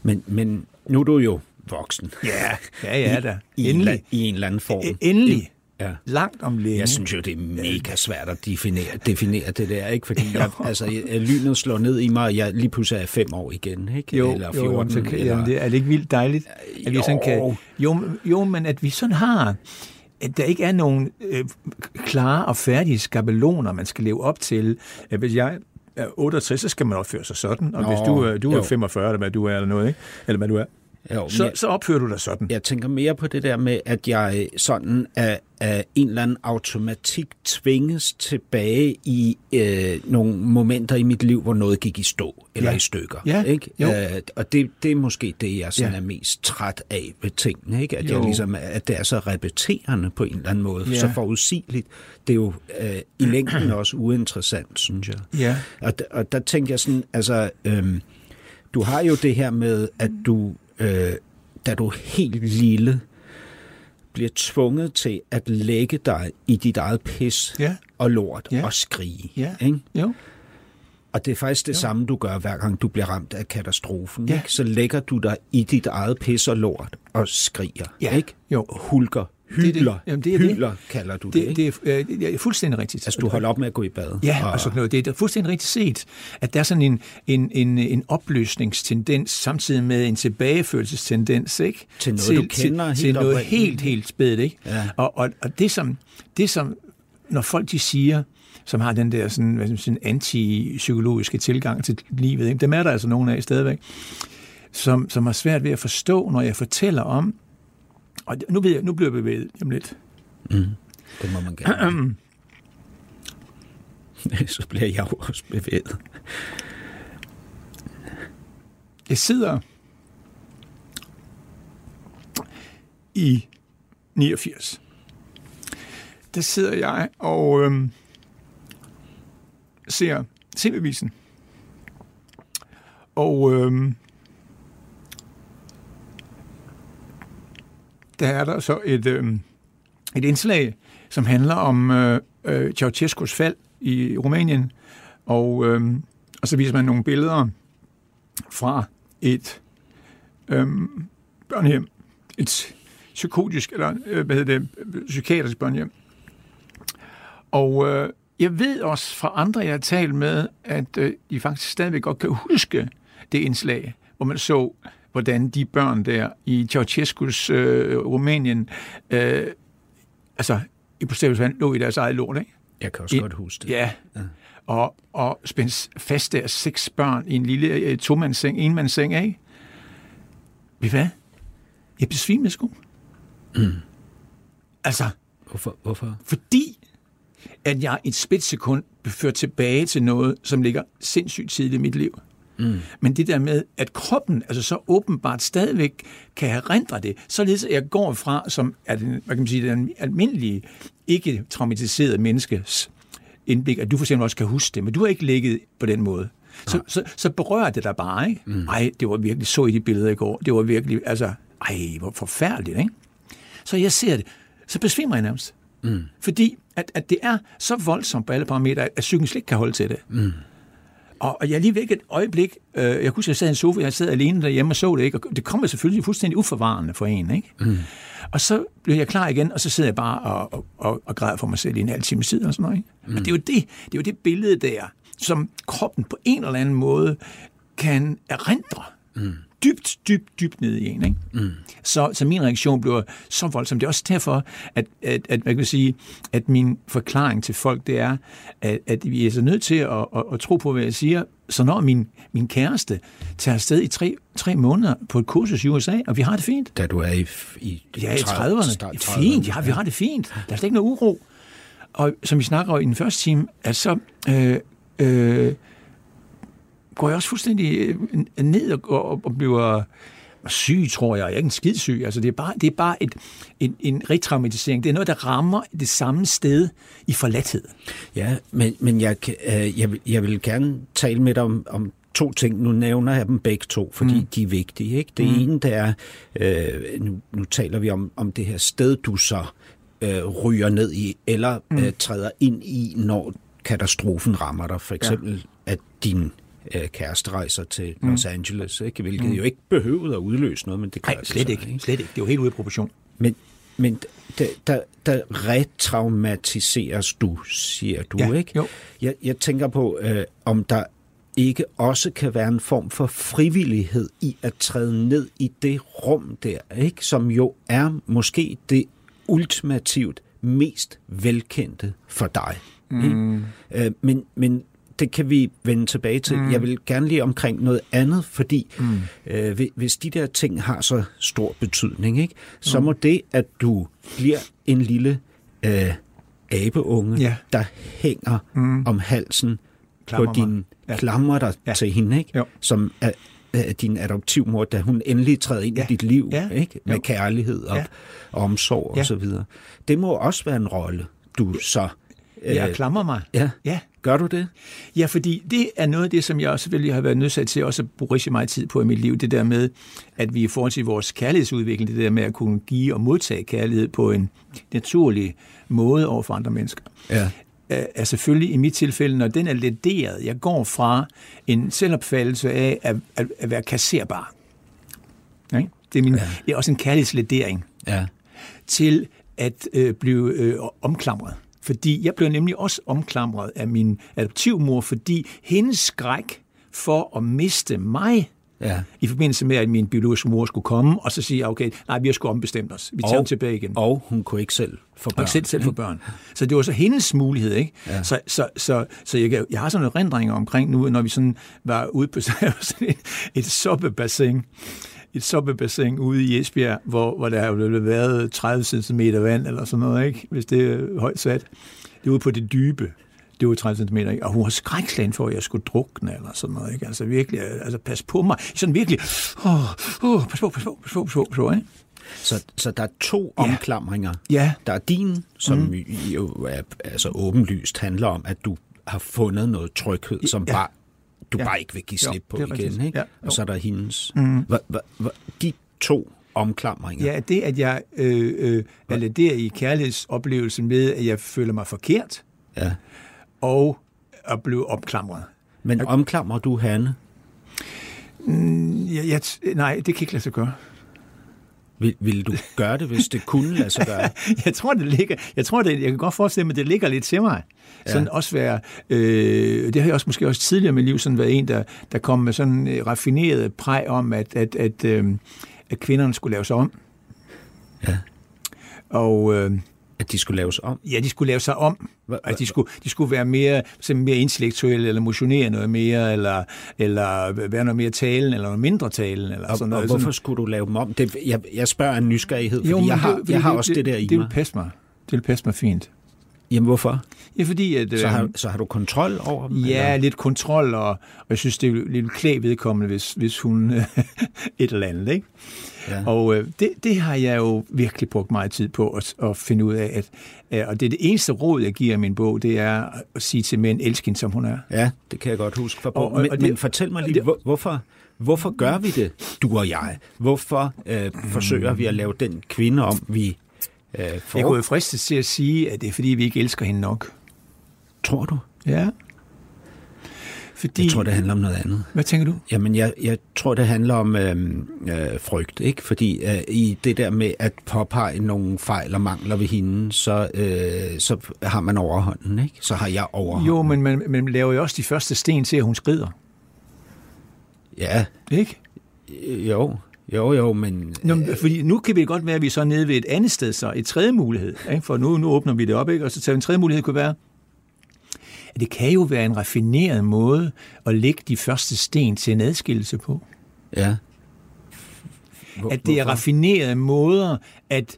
Men, men nu er du jo voksen. Ja, ja, ja da. I, en, Endelig. la- I en eller anden form. E- Endelig. Ja. Langt om længe. Jeg synes jo, det er mega svært at definere, definere det der, ikke? Fordi jeg, altså, jeg, lynet slår ned i mig, og jeg lige pludselig er fem år igen, ikke? Jo, eller jo, 14, jo, så kan, eller... jamen, det, er det ikke vildt dejligt? At vi sådan kan, Jo. jo, jo, men at vi sådan har, at der ikke er nogen øh, klare og færdige skabeloner, man skal leve op til. At hvis jeg er 68, så skal man opføre sig sådan, og Nå, hvis du, er- du er jo. 45, eller hvad du er, eller noget, ikke? eller hvad du er, Jo, så, jeg, så opfører du dig sådan. jeg tænker mere på det der med, at jeg sådan af, af en eller anden automatik tvinges tilbage i øh, nogle momenter i mit liv, hvor noget gik i stå eller Ja. i stykker. Ja, Ikke? jo. Øh, og det, det er måske det, jeg sådan Ja. er mest træt af ved tingene. Ikke? At, Jo. jeg ligesom, at det er så repeterende på en eller anden måde, Ja. så forudsigeligt. Det er jo øh, i længden også uinteressant, synes jeg. Ja. Og, og der tænker jeg sådan, altså, øhm, du har jo det her med, at du, øh, da du helt lille, bliver tvunget til at lægge dig i dit eget pis Ja. og lort Ja. og skrige. Ja. Ikke? Jo. Og det er faktisk det jo. samme, du gør, hver gang du bliver ramt af katastrofen. Ja. Ikke? Så lægger du dig i dit eget pis og lort og skriger. Ja. Ikke? Jo. Hulker. Er det. Jamen, det er det. Kalder du det. Det, ikke? det, er, øh, det er fuldstændig rigtigt. altså, du holder op med at gå i bad. Ja, og sådan noget. Det er fuldstændig rigtigt set, at der er sådan en, en, en, en opløsningstendens, samtidig med en tilbageførelsestendens, ikke? Til noget, du kender til, til helt noget oprindeligt. helt, helt spædt, ikke? Ja. Og, og, og det, som, det som, når folk de siger, som har den der sådan, hvad sige, antipsykologiske tilgang til livet, ikke? dem er der altså nogen af stadigvæk, som, som har svært ved at forstå, når jeg fortæller om, og nu, ved jeg, nu bliver jeg bevæget om lidt. Det må man gerne. så bliver jeg også bevæget. Jeg sidder i 89. Der sidder jeg og øhm, ser TV-visen. Og øhm, der er der så et, øh, et indslag, som handler om øh, øh, Ceausescus fald i Rumænien. Og, øh, og så viser man nogle billeder fra et øh, børnehjem. Et psykotisk, eller øh, hvad hedder det, psykiatrisk børnehjem. Og øh, jeg ved også fra andre, jeg har talt med, at øh, de faktisk stadigvæk godt kan huske det indslag, hvor man så, hvordan de børn der i Ceausescu's øh, Rumænien, øh, altså i bogstaveligt lå i deres eget lort, ikke? Jeg kan også I, godt huske det. Ja, ja. Og, og spændt fast der seks børn i en lille øh, tomandsseng, enmandsseng, ikke? Ved hvad? Jeg besvimede sgu. Mm. Altså. Hvorfor? Hvorfor? Fordi, at jeg et splitsekund blev ført tilbage til noget, som ligger sindssygt tidligt i mit liv. Mm. Men det der med, at kroppen altså så åbenbart stadigvæk kan have rendret det, således at jeg går fra, som er den, hvad kan man sige, den almindelige, ikke traumatiserede menneskes indblik, at du for eksempel også kan huske det, men du har ikke ligget på den måde. Så, så, så berører det dig bare, ikke? Mm. Ej, det var virkelig, så i de billeder i går, det var virkelig, altså, ej, hvor forfærdeligt, ikke? Så jeg ser det, så besvimer jeg nærmest. Mm. Fordi at, at det er så voldsomt på alle parametre, at psyken slet ikke kan holde til det. Mm. Og, og jeg lige væk et øjeblik, øh, jeg kunne jeg sad i en sofa, jeg sad alene derhjemme og så det, ikke? og det kommer selvfølgelig fuldstændig uforvarende for en. Ikke? Mm. Og så blev jeg klar igen, og så sidder jeg bare og, og, og græder for mig selv i en halv time tid og sådan noget. Ikke? Mm. Og det er, jo det, det er jo det billede der, som kroppen på en eller anden måde kan erindre. Mm dybt, dybt, dybt ned i en. Ikke? Mm. Så, så min reaktion bliver så voldsom. Det er også derfor, at, at, at, at, kan sige, at min forklaring til folk, det er, at, at vi er så nødt til at, at, at tro på, hvad jeg siger. Så når min, min kæreste tager afsted i tre, tre måneder på et kursus i USA, og vi har det fint. Da du er i, i, ja, i 30'erne. 30'erne. Fint, ja, vi har det fint. Der er slet ikke noget uro. Og som vi snakker i den første time, at så... Øh, øh, går jeg også fuldstændig øh, ned og, og, og bliver syg, tror jeg. Jeg er ikke en skid syg. Altså, det er bare, det er bare et, en, en retraumatisering. Det er noget, der rammer det samme sted i forladthed. Ja, men, men jeg, øh, jeg, vil, jeg vil gerne tale med dig om, om to ting. Nu nævner jeg dem begge to, fordi mm. de er vigtige. Ikke? Det mm. ene, det er, øh, nu, nu taler vi om, om det her sted, du så øh, ryger ned i, eller mm. øh, træder ind i, når katastrofen rammer dig. For eksempel, ja. at din øh, kæreste rejser til mm. Los Angeles, ikke? hvilket mm. jo ikke behøvede at udløse noget, men det gør Nej, slet det så, ikke. ikke. Slet ikke. Det er jo helt ude af proportion. Men, men der, der, der retraumatiseres du, siger du, ja, ikke? Jo. Jeg, jeg tænker på, øh, om der ikke også kan være en form for frivillighed i at træde ned i det rum der, ikke? som jo er måske det ultimativt mest velkendte for dig. Mm. Øh, men, men det kan vi vende tilbage til. Mm. Jeg vil gerne lige omkring noget andet, fordi mm. øh, hvis de der ting har så stor betydning, ikke, så mm. må det, at du bliver en lille øh, abeunge, ja. der hænger mm. om halsen klammer på din ja. klammer dig ja. til hende, ikke, som er, er din adoptivmor, da hun endelig træder ind ja. i dit liv ja. ikke, med jo. kærlighed og, ja. og omsorg ja. osv. Det må også være en rolle, du så jeg øh, klamrer mig. Ja. ja. Gør du det? Ja, fordi det er noget af det, som jeg selvfølgelig har været nødt til også at bruge rigtig meget tid på i mit liv. Det der med, at vi i forhold til vores kærlighedsudvikling, det der med at kunne give og modtage kærlighed på en naturlig måde over for andre mennesker. Ja er selvfølgelig i mit tilfælde, når den er lederet, jeg går fra en selvopfattelse af at, at, at være kasserbar. Ja? Det, er min, ja. det er også en kærlighedsledering. Ja. Til at øh, blive øh, omklamret. Fordi jeg blev nemlig også omklamret af min adoptivmor, fordi hendes skræk for at miste mig Ja. I forbindelse med, at min biologiske mor skulle komme, og så sige, okay, nej, vi har sgu ombestemt os. Vi tager og, tilbage igen. Og hun kunne ikke selv få børn. Og selv, selv få børn. Så det var så hendes mulighed, ikke? Ja. Så, så, så, så jeg, jeg har sådan nogle rendringer omkring nu, når vi sådan var ude på sådan et, et soppebassin, et soppebassin ude i Esbjerg, hvor, hvor der har været 30 cm vand eller sådan noget, ikke? hvis det er højt sat. Det er ude på det dybe. Det var 30 cm, ikke? og hun var skrækslagen for, at jeg skulle drukne eller sådan noget. Ikke? Altså virkelig, altså pas på mig. Sådan virkelig, åh, åh, pas på, pas på, pas på, pas på, pas på ikke? Så, så der er to ja. omklamringer. Ja. Der er din, som mm. jo er, altså åbenlyst handler om, at du har fundet noget tryghed, som ja. bare du ja. bare ikke vil give slip jo, på igen. Rigtigt. Ikke? Ja, og så er der hendes. Mm. Hva, hva, hva, de to omklamringer. Ja, det at jeg øh, øh, er der i kærlighedsoplevelsen med, at jeg føler mig forkert, ja. og at blive omklamret. Men jeg, omklamrer du Hanne? Mm, ja, jeg, nej, det kan ikke lade sig gøre. Vil, ville du gøre det, hvis det kunne lade sig gøre? jeg tror, det ligger, jeg tror, det, jeg kan godt forestille mig, at det ligger lidt til mig. Sådan også være, øh, det har jeg også måske også tidligere i mit liv sådan været en, der, der kom med sådan en raffineret præg om, at, at, at, øh, at kvinderne skulle laves om. Ja. Og øh, At de skulle laves om? ja, de skulle lave sig om. Hva- At de skulle, de skulle være mere, mere intellektuelle, eller motionere noget mere, eller, eller være noget mere talen, eller noget mindre talen, eller Og, sådan og noget. hvorfor sådan. skulle du lave dem om? Det, jeg, jeg spørger af nysgerrighed, fordi Jo, jeg har, det- jeg har det- også det, der i Det vil mig. passe mig. Det vil passe mig fint. Jamen hvorfor? Ja, fordi at... Så har, så har du kontrol over dem? Ja, eller? lidt kontrol, og, og jeg synes, det er lidt klæg vedkommende, hvis, hvis hun et eller andet, ikke? Ja. Og øh, det, det har jeg jo virkelig brugt meget tid på at, at finde ud af, at, øh, og det er det eneste råd, jeg giver i min bog, det er at sige til mænd, elsk hende, som hun er. Ja, det kan jeg godt huske fra Og- bogen. og- Men, og det- men fortæl mig lige, det- hvor, hvorfor, hvorfor gør vi det, du og jeg? Hvorfor øh, forsøger vi at lave den kvinde om, vi øh, får? Jeg kunne jo fristes til at sige, at det er fordi, vi ikke elsker hende nok. Tror du? Ja. Fordi, Jeg tror, det handler om noget andet. Hvad tænker du? Jamen, jeg, jeg tror, det handler om øh, øh, frygt, ikke? Fordi øh, i det der med at påpege nogle fejl og mangler ved hende, så, øh, så har man overhånden, ikke? Så har jeg overhånden. Jo, men man, man laver jo også de første sten til, at hun skrider. Ja, Ikke? jo, jo, jo, men... Nå, men fordi nu kan vi godt være, at vi er så nede ved et andet sted, så et tredje mulighed. Ikke? For nu, nu åbner vi det op, ikke? og så tager vi en tredje mulighed kunne være, at det kan jo være en raffineret måde at lægge de første sten til en adskillelse på. Ja. Hvor, At det er hvorfor? raffinerede måder at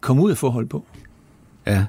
komme ud af forhold på. Ja.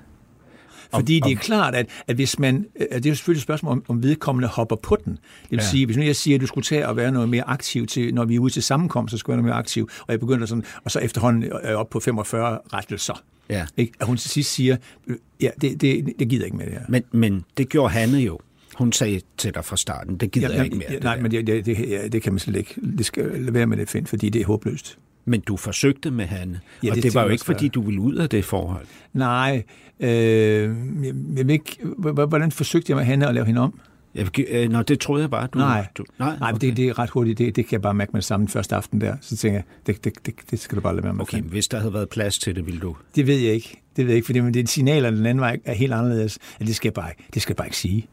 Fordi det er klart, at, at hvis man... At det er jo selvfølgelig et spørgsmål, om, om vedkommende hopper på den. Det vil Ja. sige, hvis nu jeg siger, at du skulle tage og være noget mere aktiv, til, når vi er ude til sammenkomst, så skulle jeg være noget mere aktiv, og jeg begynder sådan, og så efterhånden er jeg op på 45 rettelser. Ja. Ikke? At hun til sidst siger, øh, ja, det, det, det gider ikke med det her. Men, men det gjorde Hanne jo. Hun sagde til dig fra starten, det gider Ja, jeg ikke mere. ja, det nej, der. men det, det, det, det kan man slet ikke. Det skal lade være med det, Finn, fordi det er håbløst. Men du forsøgte med Hanne, Ja, og det det, var jo ikke, fordi du ville ud af det forhold. Nej, øh, jeg, jeg ikke, hvordan forsøgte jeg med hende at lave hende om? Jeg, øh, nå, det troede jeg bare, du... Nej. du, nej, Nej, men det, det er ret hurtigt. Det, det kan jeg bare mærke med det samme første aften der. Så tænker jeg, det, det, det, det skal du bare lade være med. Okay, men hvis der havde været plads til det, ville du... Det ved jeg ikke. Det ved jeg ikke, fordi men det signaler den anden vej er helt anderledes. Ja, det skal jeg bare ikke, det skal jeg bare ikke sige.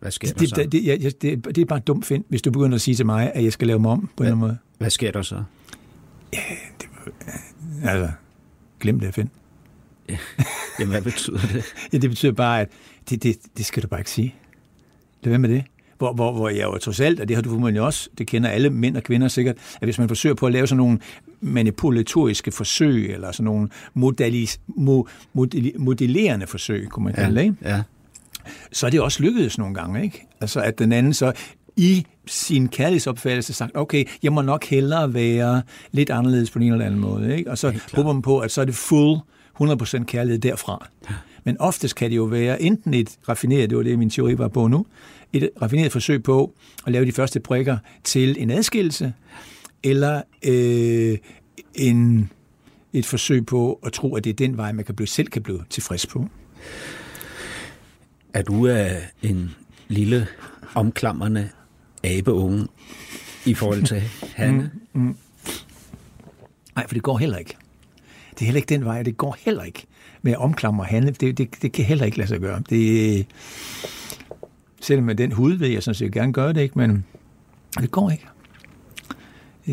Hvad sker der Det, så? det, det, jeg, det, det er bare dumt, Finn, hvis du begynder at sige til mig, at jeg skal lave mig om på en eller anden måde. Hvad sker der så? Altså, glem det, Finn. Jamen, hvad betyder det? Ja, det betyder bare, at det, det, det skal du bare ikke sige. Lad være med det. Hvor, hvor, hvor jeg jo trods alt, og det har du formodentlig også, det kender alle mænd og kvinder sikkert, at hvis man forsøger på at lave sådan nogle manipulatoriske forsøg, eller sådan nogle modalis, mo, model, modellerende forsøg, kunne man kalde det, ikke? ja. så er det også lykkedes nogle gange, ikke? Altså at den anden så i sin kærlighedsopfattelse sagt, okay, jeg må nok hellere være lidt anderledes på en eller anden måde, ikke? Og så håber man på, at så er det full 100% kærlighed derfra. Men oftest kan det jo være enten et raffineret, det var det min teori var på nu, et raffineret forsøg på at lave de første prikker til en adskillelse, eller øh, en, et forsøg på at tro, at det er den vej, man kan blive, selv kan blive tilfreds på. Er du uh, en lille, omklamrende abeunge i forhold til Hanne? Nej, for det går heller ikke. Det er heller ikke den vej, det går heller ikke med at omklamre handle. Det, det, det kan heller ikke lade sig gøre. Det, selvom med den hud vil jeg sådan set gerne gøre det, ikke? men det går ikke.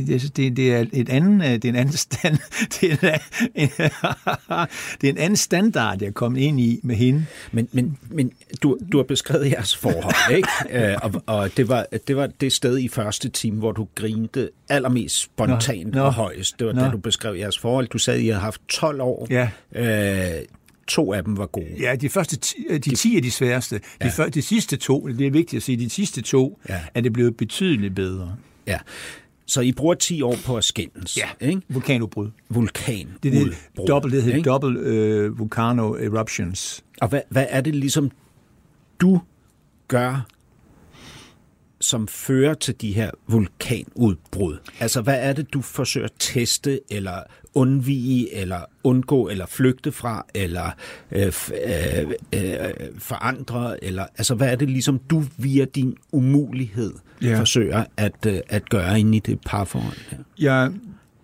Det, det, det er et anden, det er en anden stand, det er en, det er en anden standard, jeg er kommet ind i med hende. Men, men, men du, du har beskrevet jeres forhold, ikke? Øh, og og det, var, det var det sted i første time, hvor du grinte allermest spontant Nå, nå. og højst. Det var Nå. da du beskrev jeres forhold. Du sagde, at I havde haft 12 år. Ja. Øh, to af dem var gode. Ja, de første ti, de 10 er de sværeste. De, Ja. før, de sidste to, det er vigtigt at sige, de sidste to Ja. er det blevet betydeligt bedre. Ja. Så I bruger 10 år på at skændes, ikke? Vulkanudbrud. Vulkan. Det er det udbrud, dobbelt, det hedder dobbelt øh, volcano eruptions. Og hvad, hvad er det ligesom, du gør, som fører til de her vulkanudbrud? Altså, hvad er det, du forsøger at teste, eller undvige, eller undgå, eller flygte fra, eller øh, øh, øh, forandre? Eller, altså, hvad er det ligesom, du via din umulighed Ja. forsøger at, øh, at gøre inde i det parforhold her? Jeg,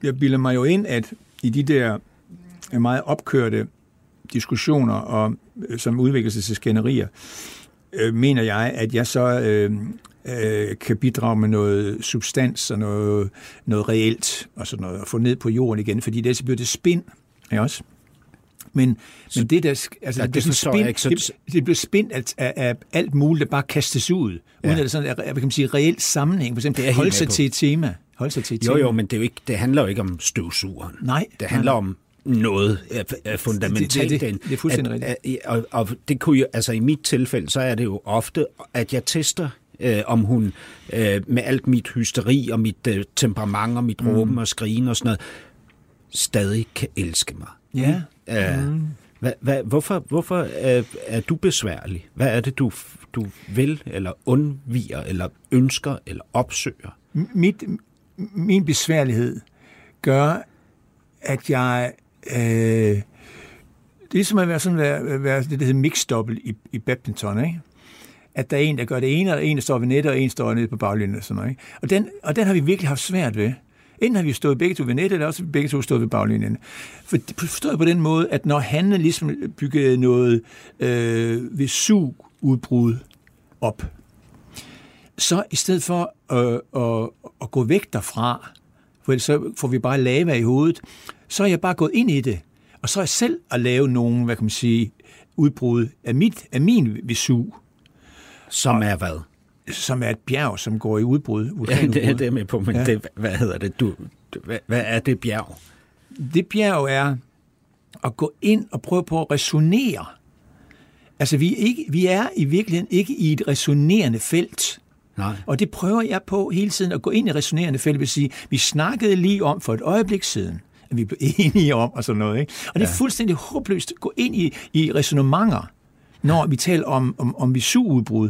jeg bilder mig jo ind, at i de der meget opkørte diskussioner, og, øh, som udvikler sig til skænderier, øh, mener jeg, at jeg så øh, øh, kan bidrage med noget substans og noget, noget reelt og sådan noget, og få ned på jorden igen, fordi det så bliver det spind, ja også. Men, men det der, altså, Ja, det, det spind, ikke. Så- det, det bliver spind af, af, af alt muligt, der bare kastes ud, uden Ja. at det sådan er, hvad kan man sige, reelt sammenhæng. For eksempel, Det er jeg helt hold med sig på. til et tema. Hold sig til et Jo, tema. jo, men det, er jo ikke, det handler jo ikke om støvsugeren. Nej. Det handler om noget øh, fundamentalt. Det- det- det- det er fuldstændig at, og, og det kunne jo, altså i mit tilfælde, så er det jo ofte, at jeg tester, øh, om hun øh, med alt mit hysteri og mit øh, temperament og mit mm. råben og skrigen og sådan noget, stadig kan elske mig. Ja. Øh, hvad, hvad, hvorfor hvorfor øh, er du besværlig? Hvad er det, du, du vil, eller undviger, eller ønsker, eller opsøger? mit, min besværlighed gør, at jeg... Øh, det er ligesom at være sådan være, være det, der hedder mixdobbelt i, i badminton, ikke? At der er en, der gør det ene, og en, der står ved nettet, og en står nede på baglinjen og sådan noget. Ikke? Og, den, og den har vi virkelig haft svært ved. Enten har vi stået begge to ved nettet, eller også har vi begge to stået ved baglinjen. For forstået på den måde, at når han ligesom byggede noget øh, ved sug-udbrud op, så i stedet for øh, at, at gå væk derfra, for ellers så får vi bare lava i hovedet, så er jeg bare gået ind i det. Og så er jeg selv at lave nogen, hvad kan man sige, udbrud af, mit, af min visu, som er hvad? som er et bjerg, som går i udbrud. Ja, vulkanudbrud. det er det med på, men Ja. ja. det, hvad hedder det? Du, hvad, hvad er det bjerg? det bjerg er at gå ind og prøve på at resonere. Altså, vi er, ikke, vi er i virkeligheden ikke i et resonerende felt. Nej. Og det prøver jeg på hele tiden at gå ind i resonerende felt. Vil sige, vi snakkede lige om for et øjeblik siden, at vi blev enige om og sådan noget. Ikke? Og det er fuldstændig håbløst at gå ind i, i resonementer, når vi taler om, om, om visuudbrud.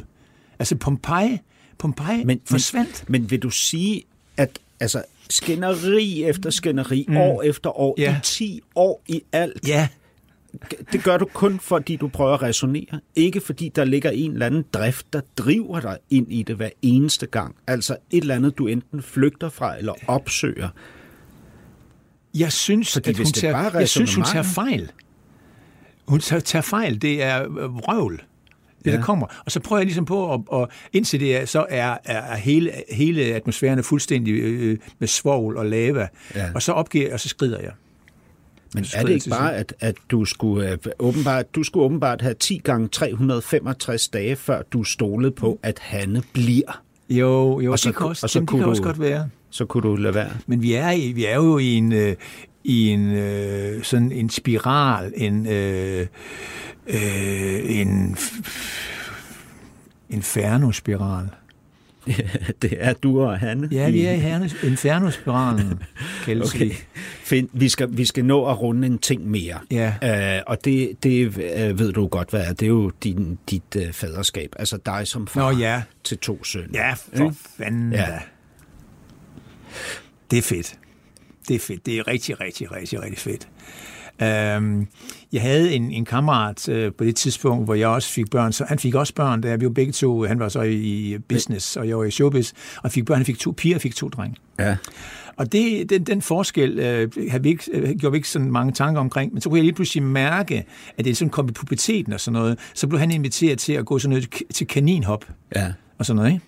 Altså Pompeji, Pompeji men, forsvandt. Men, men vil du sige, at altså, skænderi efter skænderi, mm. år efter år, Ja. i 10 år i alt, Ja, det gør du kun fordi du prøver at resonere. Ikke fordi der ligger en eller anden drift, der driver dig ind i det hver eneste gang. Altså et eller andet, du enten flygter fra eller opsøger. Jeg synes, Fordi at hun det tager, bare er jeg synes, hun tager fejl. Hun tager, tager fejl. Det er øh, vrøvl, det Ja. der kommer. Og så prøver jeg ligesom på at, at indse det, er, så er, er, hele, hele atmosfæren er fuldstændig øh, med svovl og lava. Ja. Og så opgiver jeg, og så skrider jeg. Men er det ikke bare, at, at du, skulle, øh, åbenbart, du skulle åbenbart have 10 gange 365 dage, før du stolede på, at Hanne bliver? Jo, jo Og så det kan, også, og så jamen, det kunne kan du- også godt være. Så kunne du lade være. Men vi er, vi er jo i en, øh, i en øh, sådan en spiral, en, øh, øh, en inferno-spiral. det er du og Hanne. Ja, vi er i hernes, inferno-spiralen, Okay. Find, vi, skal, vi skal nå at runde en ting mere. Ja. Øh, og det, det øh, ved du godt, hvad er. Det er jo din, dit øh, faderskab. Altså dig som far Nå ja, til to sønner. ja for fanden Ja. Det er fedt. Det er fedt. Det er rigtig, rigtig, rigtig, rigtig fedt. Øhm, jeg havde en, en kammerat øh, på det tidspunkt, hvor jeg også fik børn. Så han fik også børn, da vi var begge to. Han var så i, business, og jeg var i showbiz. Og fik børn. Han fik to piger og fik to drenge. ja. Og det, den, den forskel øh, havde vi ikke, øh, gjorde vi ikke sådan mange tanker omkring, men så kunne jeg lige pludselig mærke, at det sådan kom i puberteten og sådan noget. Så blev han inviteret til at gå sådan noget til kaninhop Ja. og sådan noget, ikke?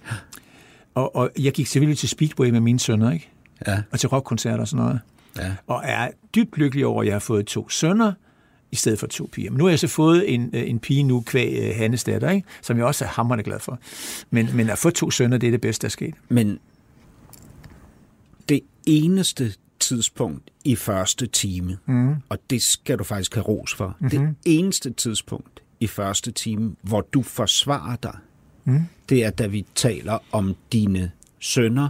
Og, og jeg gik selvfølgelig til Speedway med mine sønner, ikke? Ja. Og til rockkoncerter og sådan noget. Ja. Og er dybt lykkelig over, at jeg har fået to sønner, i stedet for to piger. Men nu har jeg så fået en, øh, en pige nu, kvæg øh, Hannes datter, ikke? som jeg også er hammerende glad for. Men, men at få to sønner, det er det bedste, der er sket. Men det eneste tidspunkt i første time, mm. og det skal du faktisk have ros for, mm-hmm. det eneste tidspunkt i første time, hvor du forsvarer dig, mm. det er, da vi taler om dine sønner,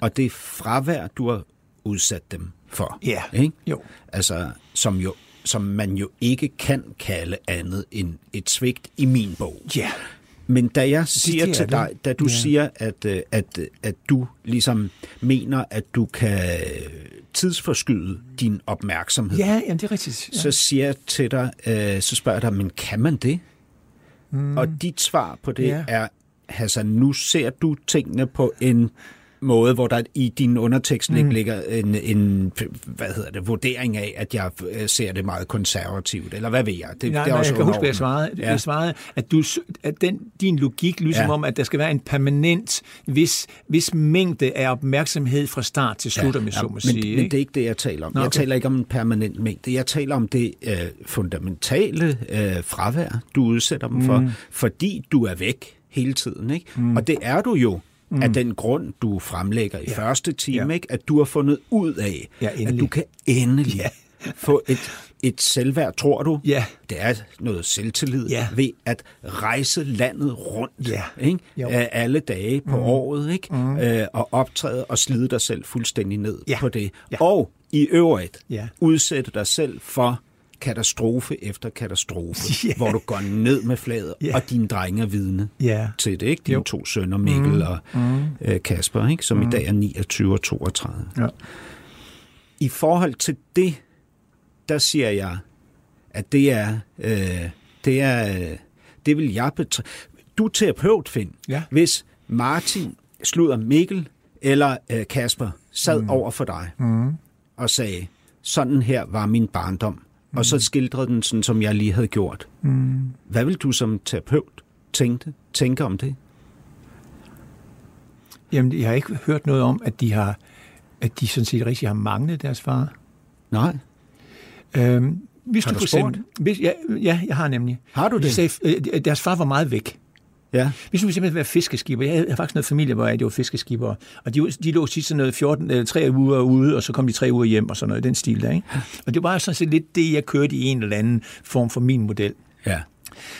og det fravær, du har udsat dem for. Ja, Ikke? jo. Altså, som, jo, som man jo ikke kan kalde andet end et svigt i min bog. Ja. Men da jeg siger det til det. dig, da du Ja. siger, at, øh, at, at du ligesom mener, at du kan tidsforskyde din opmærksomhed, Ja, jamen, det er rigtigt. Ja. så siger jeg til dig, øh, så spørger jeg dig, men kan man det? Mm. Og dit svar på det Ja. er, Hassan, nu ser du tingene på en måde, hvor der i din undertekst mm. ligger en, en hvad hedder det, vurdering af, at jeg øh, ser det meget konservativt, eller hvad ved jeg? Det, nej, det er nej, også jeg kan huske, at jeg svarede, ja. jeg svarede at, du, at den, din logik lyser ja. om, at der skal være en permanent, vis, vis mængde af opmærksomhed fra start til slut, ja, om jeg så må men, sige. Men det er ikke det, jeg taler om. Nå, okay. Jeg taler ikke om en permanent mængde. Jeg taler om det øh, fundamentale øh, fravær, du udsætter dem mm. for, fordi du er væk hele tiden. Ikke? Mm. Og det er du jo mm. af den grund, du fremlægger i ja. første time, ja. ikke? at du har fundet ud af, ja, at du kan endelig ja. få et, et selvværd, tror du? Ja. Det er noget selvtillid ja. ved at rejse landet rundt ja. ikke? alle dage på mm. året ikke? Mm. Øh, og optræde og slide dig selv fuldstændig ned ja. på det. Ja. Og i øvrigt ja. udsætte dig selv for katastrofe efter katastrofe, yeah. hvor du går ned med fladet, yeah. og dine drenge er vidne yeah. til det, ikke? Dine jo. to sønner, Mikkel mm. og mm. Øh, Kasper, ikke? som mm. i dag er 29 og 32. Ja. I forhold til det, der siger jeg, at det er, øh, det er, øh, det vil jeg betre... Du er terapeut, Finn. Ja. Hvis Martin, slutter Mikkel eller øh, Kasper sad mm. over for dig mm. og sagde, sådan her var min barndom, mm. og så skildrede den sådan, som jeg lige havde gjort. Mm. Hvad vil du som terapeut tænke, tænke om det? Jamen, jeg har ikke hørt noget om, at de har, at de sådan set rigtig har manglet deres far. Nej. Øhm, hvis har du, du spurgt? Hvis, ja, ja, jeg har nemlig. Har du det? Sagde, øh, deres far var meget væk. Ja. Hvis nu simpelthen være fiskeskibber. Jeg havde faktisk noget familie, hvor jeg var fiskeskibber. Og de, de lå sidst sådan noget 14, eller 3 uger ude, og så kom de tre uger hjem og sådan noget, den stil der. Ikke? Og det var sådan set lidt det, jeg kørte i en eller anden form for min model. Ja.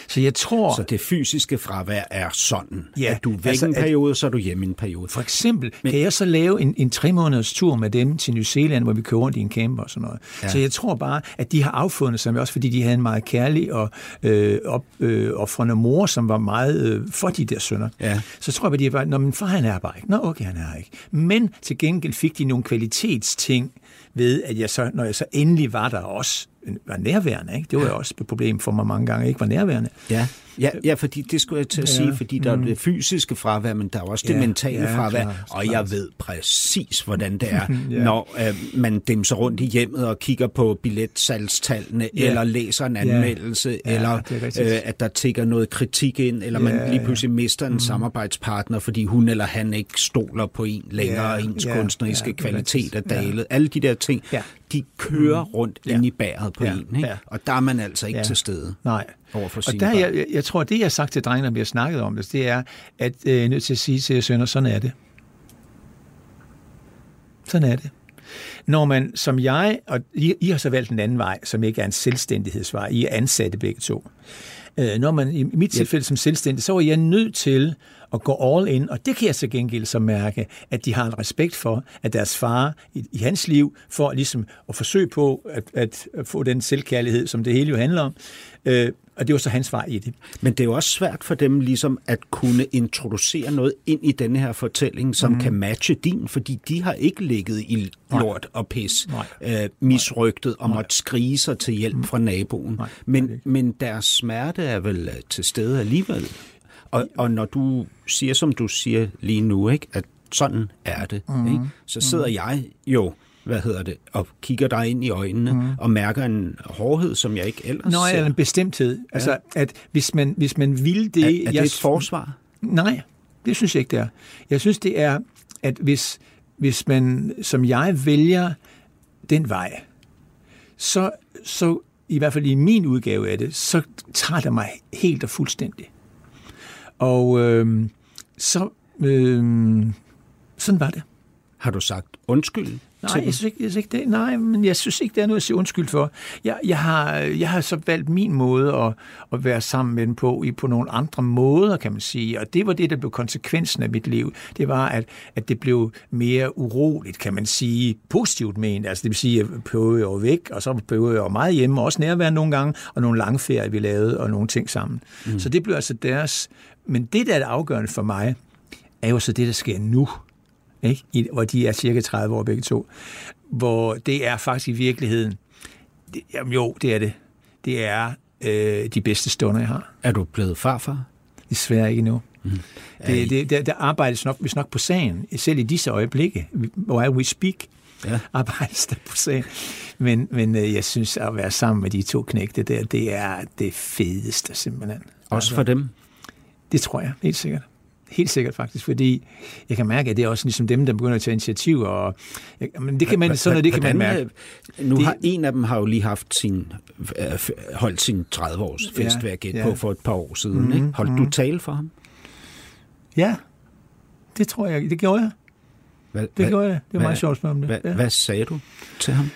Så jeg tror... Så det fysiske fravær er sådan, ja, at du er væk altså, en periode, at, så er du hjemme en periode. For eksempel, Men, kan jeg så lave en, en tre måneders tur med dem til New Zealand, hvor vi kører rundt i en camper og sådan noget. Ja. Så jeg tror bare, at de har affundet sig med, også fordi de havde en meget kærlig og øh, op, øh, offrende mor, som var meget øh, for de der sønner. Ja. Så tror jeg, at de bare, når min far han er bare ikke. Nå, okay, han er ikke. Men til gengæld fik de nogle kvalitetsting ved, at jeg så, når jeg så endelig var der også, var nærværende. Ikke? Det var jo også et problem for mig mange gange, ikke var nærværende. Ja, ja, ja fordi det skulle jeg til at ja. sige, fordi der mm. er det fysiske fravær, men der er også ja. det mentale ja, fravær, klar, og klar. jeg ved præcis, hvordan det er, ja. når øh, man dimser rundt i hjemmet og kigger på billetsalgstallene, ja. eller læser en anmeldelse, ja. Ja, eller øh, at der tigger noget kritik ind, eller man ja, lige pludselig mister en mm. samarbejdspartner, fordi hun eller han ikke stoler på en længere, ja, ens ja, kunstneriske ja, kvalitet er dalet. Ja. Alle de der ting, ja. de kører mm. rundt ja. ind i bæret på ja. en, ikke? Ja. og der er man altså ikke ja. til stede. Nej. Overfor og der, jeg, jeg tror, det jeg har sagt til drengene, når vi har snakket om det, det er, at øh, jeg er nødt til at sige til jer sønner, sådan er det. Sådan er det. Når man, som jeg, og I, I har så valgt en anden vej, som ikke er en selvstændighedsvej, I er ansatte begge to. Øh, når man, i mit tilfælde som selvstændig, så var jeg nødt til at gå all in, og det kan jeg så gengæld så mærke, at de har en respekt for, at deres far i, i hans liv, for ligesom at forsøge på at, at få den selvkærlighed, som det hele jo handler om, øh, og det var så hans vej i det. Men det er jo også svært for dem ligesom at kunne introducere noget ind i denne her fortælling, som mm. kan matche din, fordi de har ikke ligget i lort og pis, øh, misrygtet og måtte skrige sig til hjælp mm. fra naboen. Nej. Men, men deres smerte er vel øh, til stede alligevel. Og, og når du siger, som du siger lige nu, ikke, at sådan er det, mm. ikke, så sidder mm. jeg jo hvad hedder det, og kigger dig ind i øjnene mm. og mærker en hårdhed, som jeg ikke ellers Nå, ser. Nå, en bestemthed. Ja. Altså, at hvis man, hvis man vil det... Er, er det jeg, et forsvar? Nej, det synes jeg ikke, det er. Jeg synes, det er, at hvis, hvis man, som jeg, vælger den vej, så, så i hvert fald i min udgave af det, så tager det mig helt og fuldstændig. Og øh, så, øh, sådan var det. Har du sagt undskyld? Nej, jeg synes ikke, jeg synes ikke det, nej, men jeg synes ikke, det er noget at sige undskyld for. Jeg, jeg, har, jeg har så valgt min måde at, at være sammen med dem på, i på nogle andre måder, kan man sige. Og det var det, der blev konsekvensen af mit liv. Det var, at, at det blev mere uroligt, kan man sige, positivt ment. Altså det vil sige, at jeg prøvede jeg væk, og så prøvede jeg meget hjemme, også nærværende nogle gange, og nogle lange ferier, vi lavede, og nogle ting sammen. Mm. Så det blev altså deres... Men det, der er det afgørende for mig, er jo så det, der sker nu ikke? I, hvor de er cirka 30 år begge to. Hvor det er faktisk i virkeligheden, det, jamen jo, det er det. Det er øh, de bedste stunder, jeg har. Er du blevet farfar? Desværre ikke nu. Mm. Det, det, der, der arbejdes nok, hvis nok på sagen, selv i disse øjeblikke, hvor we speak, ja. arbejdes der på sagen. Men, men øh, jeg synes, at være sammen med de to knægte der, det er det fedeste simpelthen. Også altså, for dem? Det tror jeg, helt sikkert. Helt sikkert faktisk, fordi jeg kan mærke, at det er også ligesom dem, der begynder at tage initiativ. Og, men det kan man, sådan noget, det kan man mærke. Øh, nu har en af dem har jo lige haft sin, øh, holdt sin 30-års festværk ja, ja. på for et par år siden. Mm-hmm, ikke? Holdt mm-hmm. du tale for ham? Ja, det tror jeg. Det gjorde jeg. Hvad, det gjorde jeg. Det var hvad, meget sjovt med om det. Hvad, ja. hvad sagde du til ham?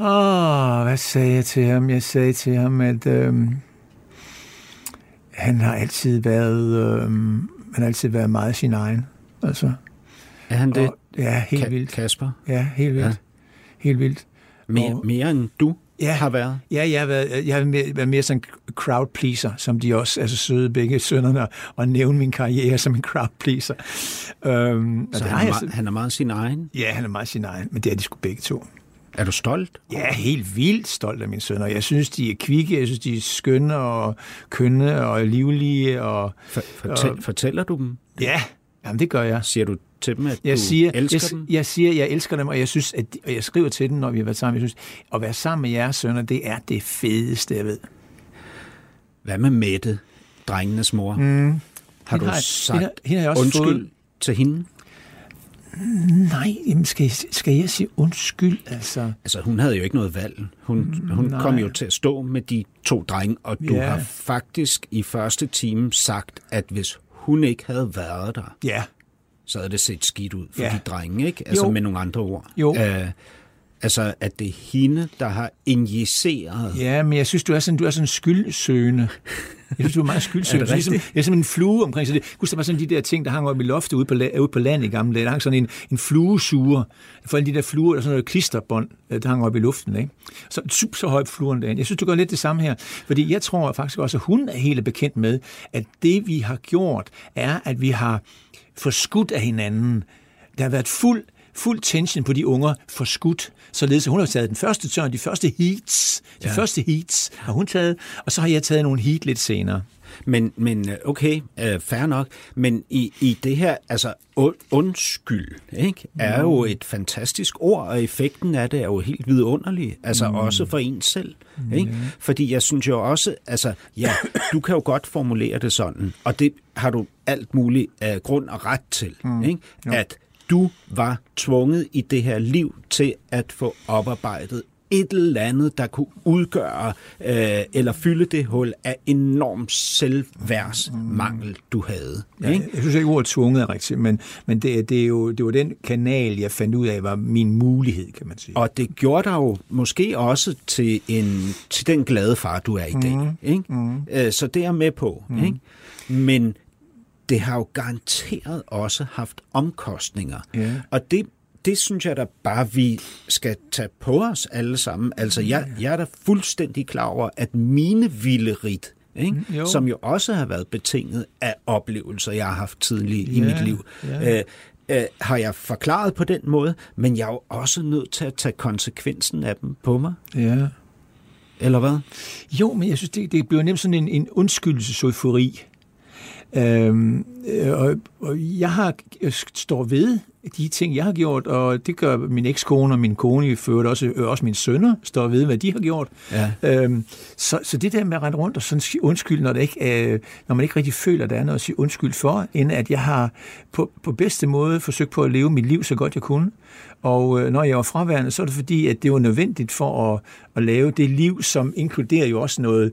Åh, hvad sagde jeg til ham? Jeg sagde til ham, at øh, han har altid været, øh, han har altid været meget sin egen. Altså. Er han det? Og, ja, helt Ka- vildt. Kasper? Ja, helt vildt. Ja. Helt vildt. Mere, og, mere end du ja, har været? Ja, jeg har været, jeg har været mere sådan crowd pleaser, som de også, altså søde begge sønnerne, og nævne min karriere som en crowd pleaser. Øhm, så han er, meget, han er meget sin egen? Ja, han er meget sin egen, men det er de sgu begge to. Er du stolt? Ja, helt vildt stolt af mine sønner. Jeg synes, de er kvikke, jeg synes, de er skønne og kønne og livlige. Og, for, fortæl, og, fortæller du dem? Ja, jamen det gør jeg. Siger du til dem, at jeg du siger, elsker jeg, dem? Jeg siger, jeg elsker dem, og jeg synes, at, og jeg skriver til dem, når vi har været sammen. Jeg synes, at være sammen med jeres sønner, det er det fedeste, jeg ved. Hvad med Mette, drengenes mor? Mm. Har du har, sagt hende, hende har jeg også undskyld fået... til hende? Nej, jamen skal, jeg, skal jeg sige undskyld? Altså, altså hun havde jo ikke noget valg. Hun, hun kom jo til at stå med de to drenge, og du ja. har faktisk i første time sagt, at hvis hun ikke havde været der, ja. så havde det set skidt ud for ja. de drenge, ikke? Altså jo. med nogle andre ord. Jo. Uh, altså, at det er hende, der har injiceret... Ja, men jeg synes, du er sådan, du er sådan skyldsøgende. Jeg synes, du er meget skyldsøgende. er ligesom, jeg er som en flue omkring. Det, husk, der var sådan de der ting, der hang op i loftet ude på, ude på landet i gamle dage. Der hang sådan en, en fluesuger. For alle de der fluer, der er sådan noget klisterbånd, øh, der hang op i luften. Ikke? Så super så højt flueren derinde. Jeg synes, du gør lidt det samme her. Fordi jeg tror faktisk også, at hun er helt bekendt med, at det vi har gjort, er, at vi har forskudt af hinanden. Der har været fuld fuld tension på de unger forskudt, således at hun har taget den første tørn, de første heats, de ja. første heats har hun taget, og så har jeg taget nogle heat lidt senere. Men, men øh, okay, øh, fair nok. Men i, i det her, altså undskyld, ikke, er jo et fantastisk ord, og effekten af det er jo helt vidunderlig. Altså mm. også for en selv. Ikke? Mm. Fordi jeg synes jo også, altså ja, du kan jo godt formulere det sådan, og det har du alt muligt uh, grund og ret til. Mm. Ikke? At du var tvunget i det her liv til at få oparbejdet et eller andet, der kunne udgøre øh, eller fylde det hul af enorm selvværdsmangel, du havde. Ja, ikke? Jeg synes ikke, ordet tvunget er rigtigt, men, men det, det, er jo, det var den kanal, jeg fandt ud af, var min mulighed, kan man sige. Og det gjorde dig jo måske også til, en, til den glade far, du er i dag. Mm. Ikke? Mm. Så det er jeg med på. Mm. Ikke? Men det har jo garanteret også haft omkostninger. Yeah. Og det, det synes jeg da bare, vi skal tage på os alle sammen. Altså, jeg, jeg er da fuldstændig klar over, at mine vilde rit, ikke? Mm, jo. som jo også har været betinget af oplevelser, jeg har haft tidligt yeah, i mit liv, yeah. øh, øh, har jeg forklaret på den måde, men jeg er jo også nødt til at tage konsekvensen af dem på mig. Ja. Eller hvad? Jo, men jeg synes, det, det bliver nemt sådan en, en undskyldelsesofori. Øhm, øh, og, og jeg har jeg står ved de ting, jeg har gjort, og det gør min ekskone og min kone, i ført også, øh, også mine sønner, står ved, hvad de har gjort. Ja. Øhm, så, så det der med at rende rundt og sådan sige undskyld, når, det ikke, øh, når man ikke rigtig føler, at der er noget at sige undskyld for, end at jeg har på, på bedste måde forsøgt på at leve mit liv så godt jeg kunne. Og øh, når jeg var fraværende, så er det fordi, at det var nødvendigt for at, at lave det liv, som inkluderer jo også noget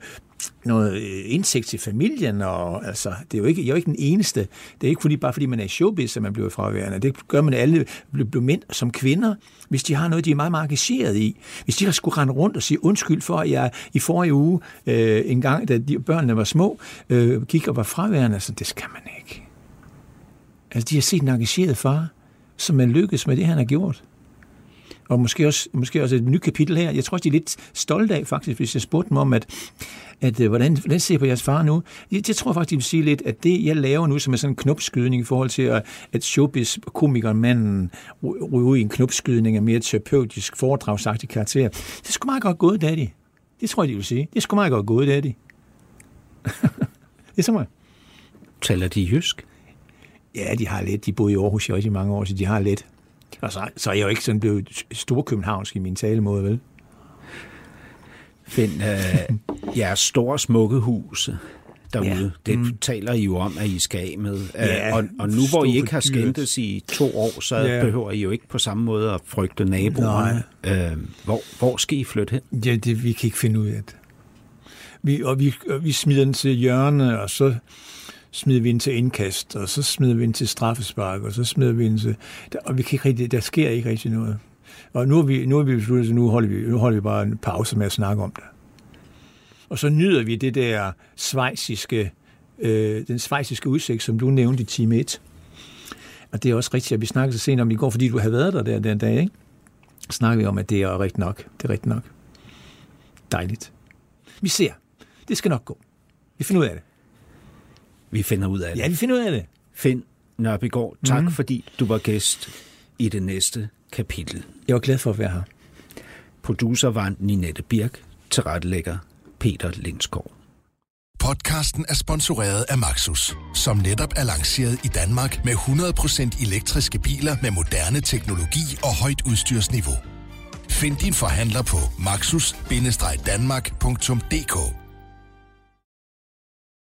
noget øh, indsigt til familien, og altså, det er jo ikke, jeg er jo ikke den eneste. Det er ikke fordi, bare fordi man er i showbiz, at man bliver fraværende. Det gør man alle bliver mænd som kvinder, hvis de har noget, de er meget, meget engageret i. Hvis de har skulle rende rundt og sige undskyld for, at jeg i forrige uge, øh, en gang, da de, børnene var små, øh, gik og var fraværende, så det skal man ikke. Altså, de har set en engageret far, som er lykkes med det, han har gjort. Og måske også, måske også et nyt kapitel her. Jeg tror også, de er lidt stolte af, faktisk, hvis jeg spurgte dem om, at, at øh, hvordan, hvordan ser jeg på jeres far nu? Jeg, jeg tror faktisk, de vil sige lidt, at det, jeg laver nu, som er sådan en knopskydning i forhold til, at, at showbiz-komikeren manden ryger ud i en knopskydning af mere terapeutisk, foredragsagtig karakter, det er sgu meget godt gået, daddy. Det tror jeg, de vil sige. Det er sgu meget godt gået, daddy. det er så meget. Taler de jysk? Ja, de har lidt. De boede i Aarhus i rigtig mange år, så de har lidt. Og så, så er jeg jo ikke sådan blevet storkøbenhavnsk i min talemåde, vel? Find øh, jeres store smukke hus derude, ja. det Mm. taler I jo om, at I skal af med. Øh, Ja, og, og nu hvor I ikke har skændtes i to år, så Ja. behøver I jo ikke på samme måde at frygte naboerne. Øh, hvor, hvor skal I flytte hen? Ja, det, vi kan ikke finde ud af det. Vi, og, vi, og vi smider den til hjørne, og så smider vi den til indkast, og så smider vi den til straffespark, og så smider vi den til... Der, og vi kan ikke rigtig, der sker ikke rigtig noget. Og nu har vi, nu har vi besluttet, at nu holder vi, nu holder vi bare en pause med at snakke om det. Og så nyder vi det der svejsiske, øh, den svejsiske udsigt, som du nævnte i time 1. Og det er også rigtigt, at vi snakkede så sent om i går, fordi du havde været der der den dag, ikke? snakker vi om, at det er rigtigt nok. Det er rigtigt nok. Dejligt. Vi ser. Det skal nok gå. Vi finder ud af det. Vi finder ud af det. Ja, vi finder ud af det. Finn Nørbegaard, tak mm. fordi du var gæst i det næste kapitel. Jeg var glad for at være her. Producer var Ninette Birk, tilrettelægger Peter Lindskov. Podcasten er sponsoreret af Maxus, som netop er lanceret i Danmark med 100% elektriske biler med moderne teknologi og højt udstyrsniveau. Find din forhandler på maxus-danmark.dk